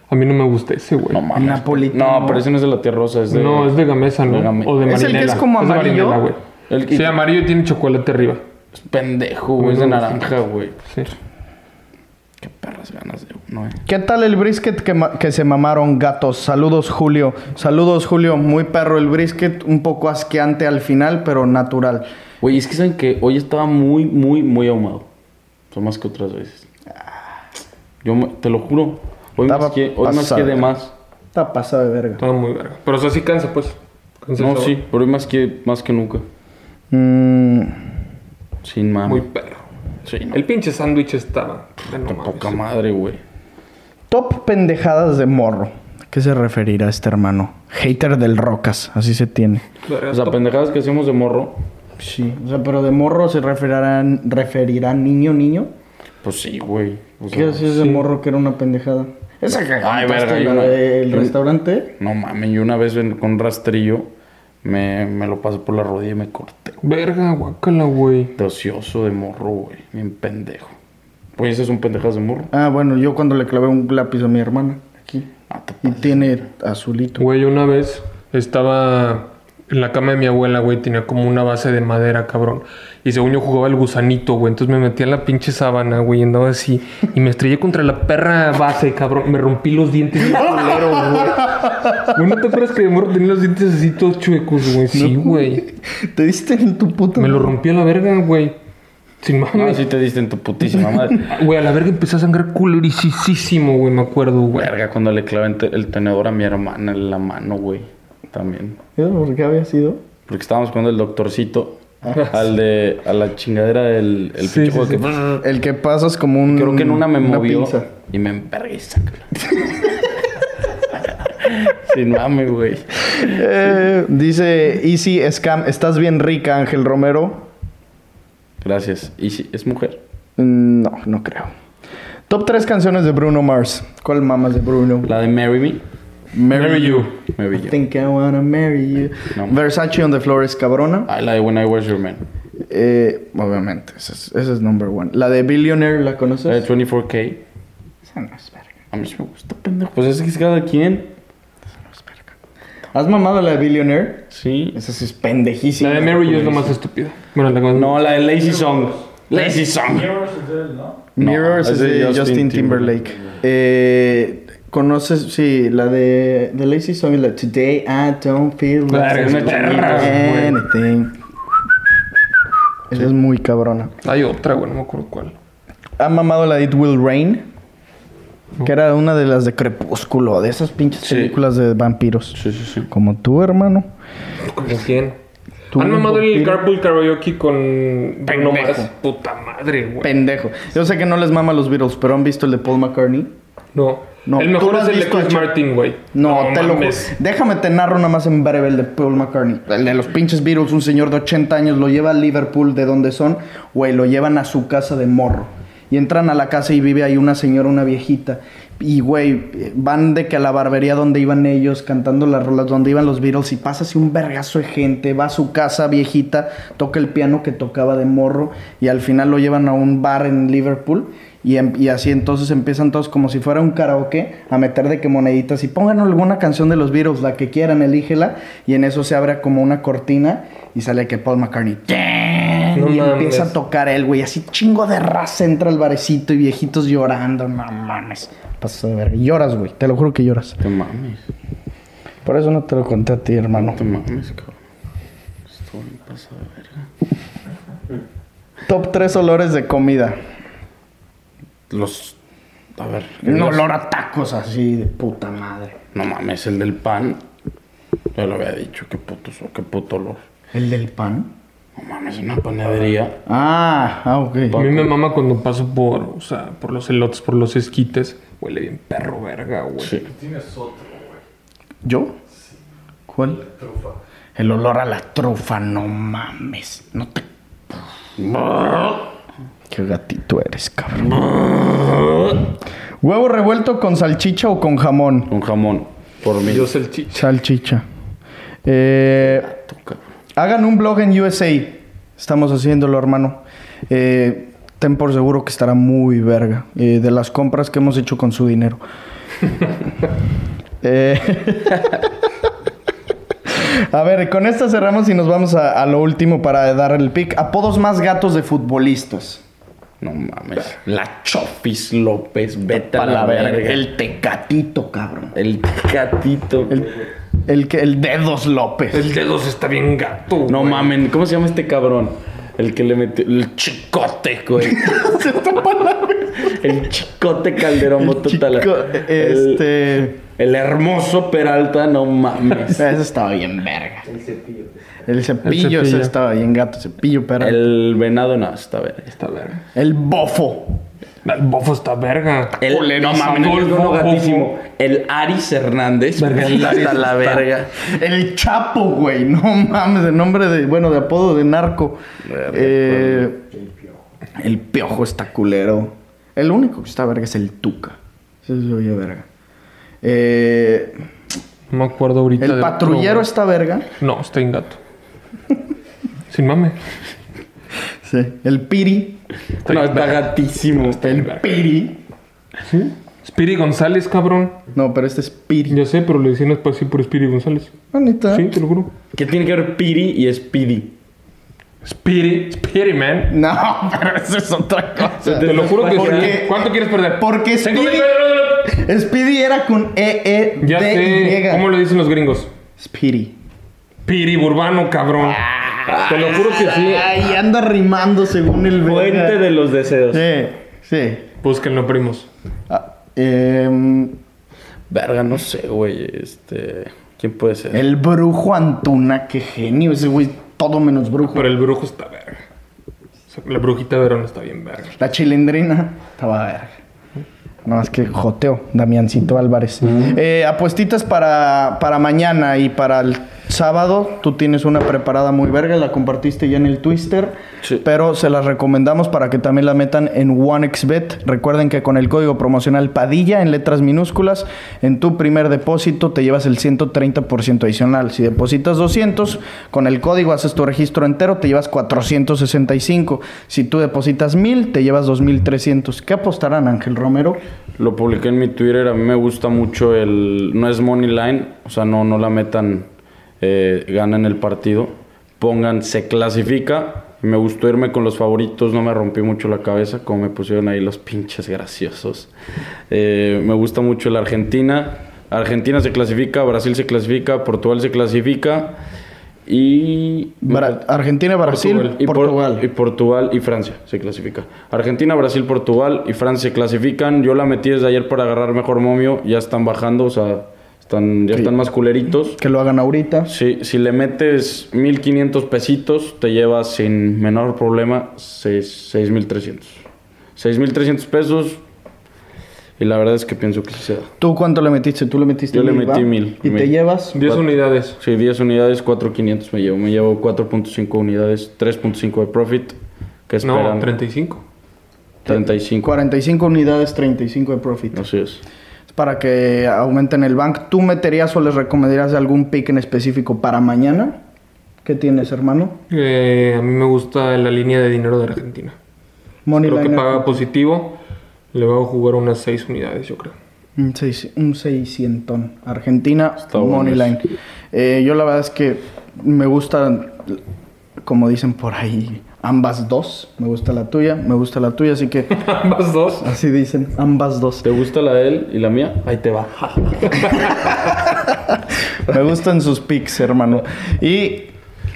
A mí no me gusta ese, güey. No mames. Napolitano. No, pero ese no es de la tía Rosa, es de. No, es de gamesa, ¿no? de game- O de ¿Es el que marinela. es como amarillo? marinela, güey. El que- Sí, amarillo y tiene chocolate arriba. Es pendejo, güey, es de naranja, güey. Sí. Qué perras ganas de uno, eh. ¿Qué tal el brisket que, ma- que se mamaron gatos? Saludos, Julio. Saludos, Julio. Muy perro el brisket, un poco asqueante al final, pero natural. Güey, es que saben que hoy estaba muy, muy, muy ahumado. O sea, más que otras veces. Yo me- te lo juro. Hoy Estaba más que, hoy más pasada que de más. Está pasado de verga. Estaba muy verga. Pero o sea, sí cansa, pues. Cansa No, sí, pero hoy más que, más que nunca. Mm, Sin mami. Muy perro. Sí, no. El pinche sándwich estaba. de no De mames. poca madre, güey. top pendejadas de morro. ¿A qué se referirá este hermano? Hater del Rocas, así se tiene. O sea, top- pendejadas que hacemos de morro. Sí, o sea, pero de morro se referirán, referirá niño, niño. Pues sí, güey. O sea, ¿Qué hacías de sí. morro que era una pendejada? Esa que Ay, verga, la no- del restaurante. No mames, yo una vez con rastrillo me, me lo pasé por la rodilla y me corté. Verga, guácala, güey. De ocioso de morro, güey. Bien pendejo. Pues esas son pendejadas de morro. Ah, bueno, yo cuando le clavé un lápiz a mi hermana, aquí. Ah, Y tiene azulito. Güey, una vez estaba en la cama de mi abuela, güey. Tenía como una base de madera, cabrón. Y según yo jugaba el gusanito, güey. Entonces me metí en la pinche sábana, güey. y Andaba así. Y me estrellé contra la perra base, cabrón. Me rompí los dientes bien culero, güey. Güey, ¿no te acuerdas que de morro tenía los dientes así todos chuecos, güey? Sí, güey. ¿Te diste en tu puta Me lo rompí a la verga, güey. Sin No, mames. sí te diste en tu putísima madre. Güey, a la verga empezó a sangrar culerisísimo, güey. Me acuerdo, güey. Verga, cuando le clavé el tenedor a mi hermana en la mano, güey. También. ¿Eso por qué había sido? Porque estábamos jugando el doctorcito. Al de... A la chingadera del... El Sí, pinche sí, juego sí. que... El que pasas como un. Creo que en una me movió pinza. y me empergué. sácala. Sin mame, güey. Eh, dice Easy Scam, ¿estás bien rica, Ángel Romero? Gracias. ¿Y si es mujer? Mm, No, no creo. Top 3 canciones de Bruno Mars. ¿Cuál mamas de Bruno? La de Marry Me. Marry you. Marry I You. think I wanna marry you. No. Versace on the Floor es cabrona. La de When I Was Your Man. Eh, obviamente, esa es, esa es number one. La de Billionaire, ¿la La de conoces? 24K. Esa no es verga. A mí sí me gusta, pendejo. Pues es que es cada quien. ¿Has mamado la de Billionaire? Sí. Esa sí es pendejísima. La de Mary You es lo más estúpida. Bueno, la No, la de Lazy Song. Lazy Song. Mirrors es de él, ¿no? Mirrors No, es es de de Justin, Justin Timberlake. Eh, ¿Conoces? Sí, la de The Lazy Song es la Today I don't feel like anything. Esa es muy cabrona. Hay otra, güey, no me acuerdo cuál. ¿Ha mamado la de It Will Rain? Que era una de las de Crepúsculo, de esas pinches Sí. películas de vampiros. Sí, sí, sí. Como tú, hermano. ¿Con quién? ¿Han mamado el. Carpool Karaoke con Pendejo. Mars? Puta madre, güey. Pendejo. Yo sé que no les mama los Beatles, pero ¿han visto el de Paul McCartney? No. No, el mejor lo es el de Chris. Martin, güey. No, te lo mames. juro. Déjame te narro nada más en breve el de Paul McCartney. El de los pinches Beatles, un señor de 80 años, lo lleva a Liverpool, de donde son, güey, lo llevan a su casa de morro. Y entran a la casa y vive ahí una señora, una viejita. Y, güey, van de que a la barbería donde iban ellos, cantando las rolas, donde iban los Beatles, y pasa así un vergazo de gente, va a su casa viejita, toca el piano que tocaba de morro, y al final lo llevan a un bar en Liverpool, y, em- así entonces empiezan todos como si fuera un karaoke, a meter de que moneditas, y pongan alguna canción de los Beatles, la que quieran, elígela, y en eso se abre como una cortina, y sale que Paul McCartney, No y mames. empieza a tocar él, güey, así chingo de raza entra al barecito, y viejitos llorando, no mames. Pasa de verga. Lloras, güey. Te lo juro que lloras. Te mames. Por eso no te lo conté a ti, hermano. No te mames, cabrón. Esto me pasa de verga. Top 3 olores de comida. Los. A ver. Un olor a tacos así de puta madre. No mames, el del pan. Ya lo había dicho, qué puto, qué puto olor. ¿El del pan? No mames, una panadería. Ah, ah, ok. A mí me mama cuando paso por, o sea, por los elotes, por los esquites. Huele bien perro verga, güey. Sí. Tienes otro, güey. ¿Yo? ¿Cuál? Trufa. El olor a la trufa, no mames. No te. Qué gatito eres, cabrón. ¿Huevo revuelto con salchicha o con jamón? Un jamón. Por mí. Yo sé el chicha. Salchicha. Eh, hagan un blog en USA. Estamos haciéndolo, hermano. Eh, ten por seguro que estará muy verga. eh, de las compras que hemos hecho con su dinero. Eh, a ver, con esta cerramos y nos vamos a, a lo último para dar el pick. Apodos más gatos de futbolistas. No mames. La Chofis López, vete a la verga. El, El tecatito, cabrón. gatito. El, el, que- el dedos López. El dedos está bien gato. No güey. mamen, ¿cómo se llama este cabrón? El que le metió. El chicote, güey. el chicote Calderón El Bototala. chico- El- este. El hermoso Peralta, no mames. Ese estaba bien verga. El cepillo. El cepillo, ese cepillo. estaba bien gato. Cepillo, pero. El, El venado, no, está bien. Está verga. bofo. El bofo está verga. El, no mames, el uno gatísimo. El Aris Hernández. Verga, el hasta Aris la está- verga. El Chapo, güey. No mames, de nombre de. Bueno, de apodo de narco. Verga, Eh, el piojo está culero. El único que está verga es el Tuca. Ese se oye verga. Eh, No me acuerdo ahorita. el patrullero otro, está verga. No, está en gato. Sin mame. Sí. El Piri. No, está gatísimo. El Piri. ¿Sí? Spiri González, cabrón. No, pero este es Piri. Ya sé, pero le decían así por Spiri González. Bonita. Sí, te lo juro. ¿Qué tiene que ver Piri y Speedy? Spiri, Spiri, man. No, pero eso es otra cosa. Te lo juro que sí. ¿Cuánto quieres perder? Porque Speedy, Speedy era con E, E, Ya D, sé. Y. ¿Cómo le dicen los gringos? Speedy. Piri Burbano, cabrón. Te lo juro que sí. Ay, anda rimando según el Fuente verga. de los deseos. Sí, sí. Búsquenlo, primos. Ah, em, Verga, no sé, güey. Este. ¿Quién puede ser? el brujo Antuna, qué genio. Ese güey, todo menos brujo. Pero el brujo está verga. La brujita de Verón está bien verga. La chilindrina estaba verga. No, más que joteo, Damiancito Álvarez. Eh, apuestitas para, para mañana y para el sábado. Tú tienes una preparada muy verga, la compartiste ya en el Twister. Sí. Pero se las recomendamos para que también la metan en OneXBet. Recuerden que con el código promocional Padilla en letras minúsculas, en tu primer depósito te llevas el 130% adicional. Si depositas 200, con el código haces tu registro entero, te llevas 465. Si tú depositas 1000, te llevas 2300. ¿Qué apostarán, Ángel Romero? Lo publiqué en mi Twitter. A mí me gusta mucho el. No es money line. O sea, no, no la metan. Eh, ganan el partido. Pongan se clasifica. Me gustó irme con los favoritos. No me rompí mucho la cabeza. Como me pusieron ahí los pinches graciosos. Eh, me gusta mucho la Argentina. Argentina se clasifica. Brasil se clasifica. Portugal se clasifica. Y. Bra- Argentina, Brasil, Portugal. Y, por- Portugal. y Portugal y Francia se clasifica. Argentina, Brasil, Portugal y Francia se clasifican. Yo la metí desde ayer para agarrar mejor momio. Ya están bajando, o sea, están, ya Sí. están más culeritos. Que lo hagan ahorita. Sí, si le metes 1500 pesitos, te llevas sin menor problema seis- 6300. 6300 pesos. Y la verdad es que pienso que sí se da. ¿Tú cuánto le metiste? ¿Tú le metiste Yo le mil, metí va? mil, ¿Y te llevas? 10 unidades. Sí, 10 unidades, 4500 me llevo. Me llevo 4.5 unidades, 3.5 de profit. Que No, esperan 35. 35. 45 unidades, 35 de profit. Así es. Para que aumenten el bank. ¿Tú meterías o les recomendarías algún pick en específico para mañana? ¿Qué tienes, hermano? Eh, a mí me gusta la línea de dinero de Argentina. Money creo que paga positivo. Le voy a jugar unas 6 unidades, yo creo. Un, seis, un 600. Argentina, Está Money. Line. Eh, yo la verdad es que me gustan, como dicen por ahí, ambas dos. Me gusta la tuya, me gusta la tuya, así que Ambas dos. así dicen, ambas dos. ¿Te gusta la de él y la mía? Ahí te va. Me gustan sus picks, hermano. Y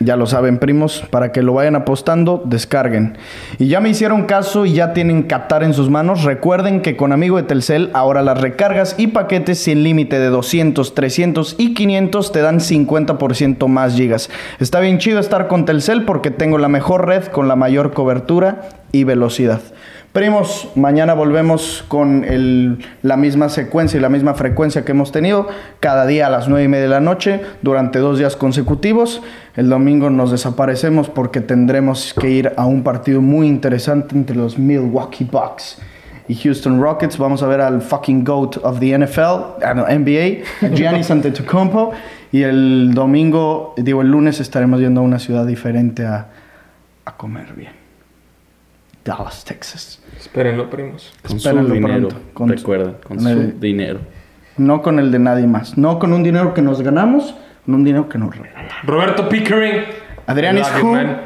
ya lo saben, primos, para que lo vayan apostando, descarguen. Y ya me hicieron caso y ya tienen Qatar en sus manos. Recuerden que con amigo de Telcel, ahora las recargas y paquetes sin límite de 200, 300 y 500 te dan 50% más gigas. Está bien chido estar con Telcel porque tengo la mejor red con la mayor cobertura y velocidad. Primos, mañana volvemos con el- la misma secuencia y la misma frecuencia que hemos tenido, cada día a las 9 y media de la noche, durante dos días consecutivos. El domingo nos desaparecemos porque tendremos que ir a un partido muy interesante entre los Milwaukee Bucks y Houston Rockets. Vamos a ver al fucking GOAT of the NFL, ah, no, NBA, Giannis Antetokounmpo. Y el domingo, digo el lunes, estaremos yendo a una ciudad diferente a comer bien. Dallas, Texas. Espérenlo, primos. Con Espérenlo su dinero. pronto, con su- Recuerda, con con su el- dinero. No con el de nadie más. No con un dinero que nos ganamos, con un dinero que nos regalaron. Roberto Pickering. Adrián I is love you, who? man.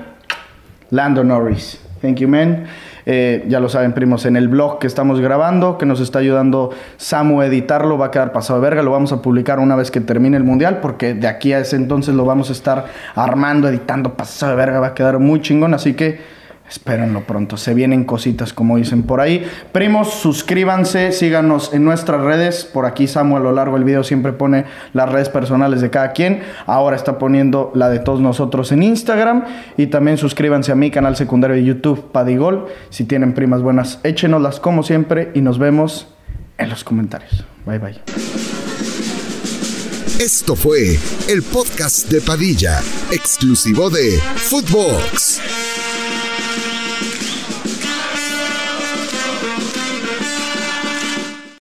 Lando Norris. Thank you, man. Eh, ya lo saben, primos, en el blog que estamos grabando, que nos está ayudando Samu a editarlo, va a quedar pasado de verga. Lo vamos a publicar una vez que termine el mundial, porque de aquí a ese entonces lo vamos a estar armando, editando pasado de verga. Va a quedar muy chingón, así que espérenlo pronto. Se vienen cositas, como dicen por ahí. Primos, suscríbanse, síganos en nuestras redes. Por aquí Samu a lo largo del video siempre pone las redes personales de cada quien. Ahora está poniendo la de todos nosotros en Instagram. Y también suscríbanse a mi canal secundario de YouTube, Padigol. Si tienen primas buenas, échenoslas como siempre. Y nos vemos en los comentarios. Bye bye. Esto fue el podcast de Padilla, exclusivo de Footbox.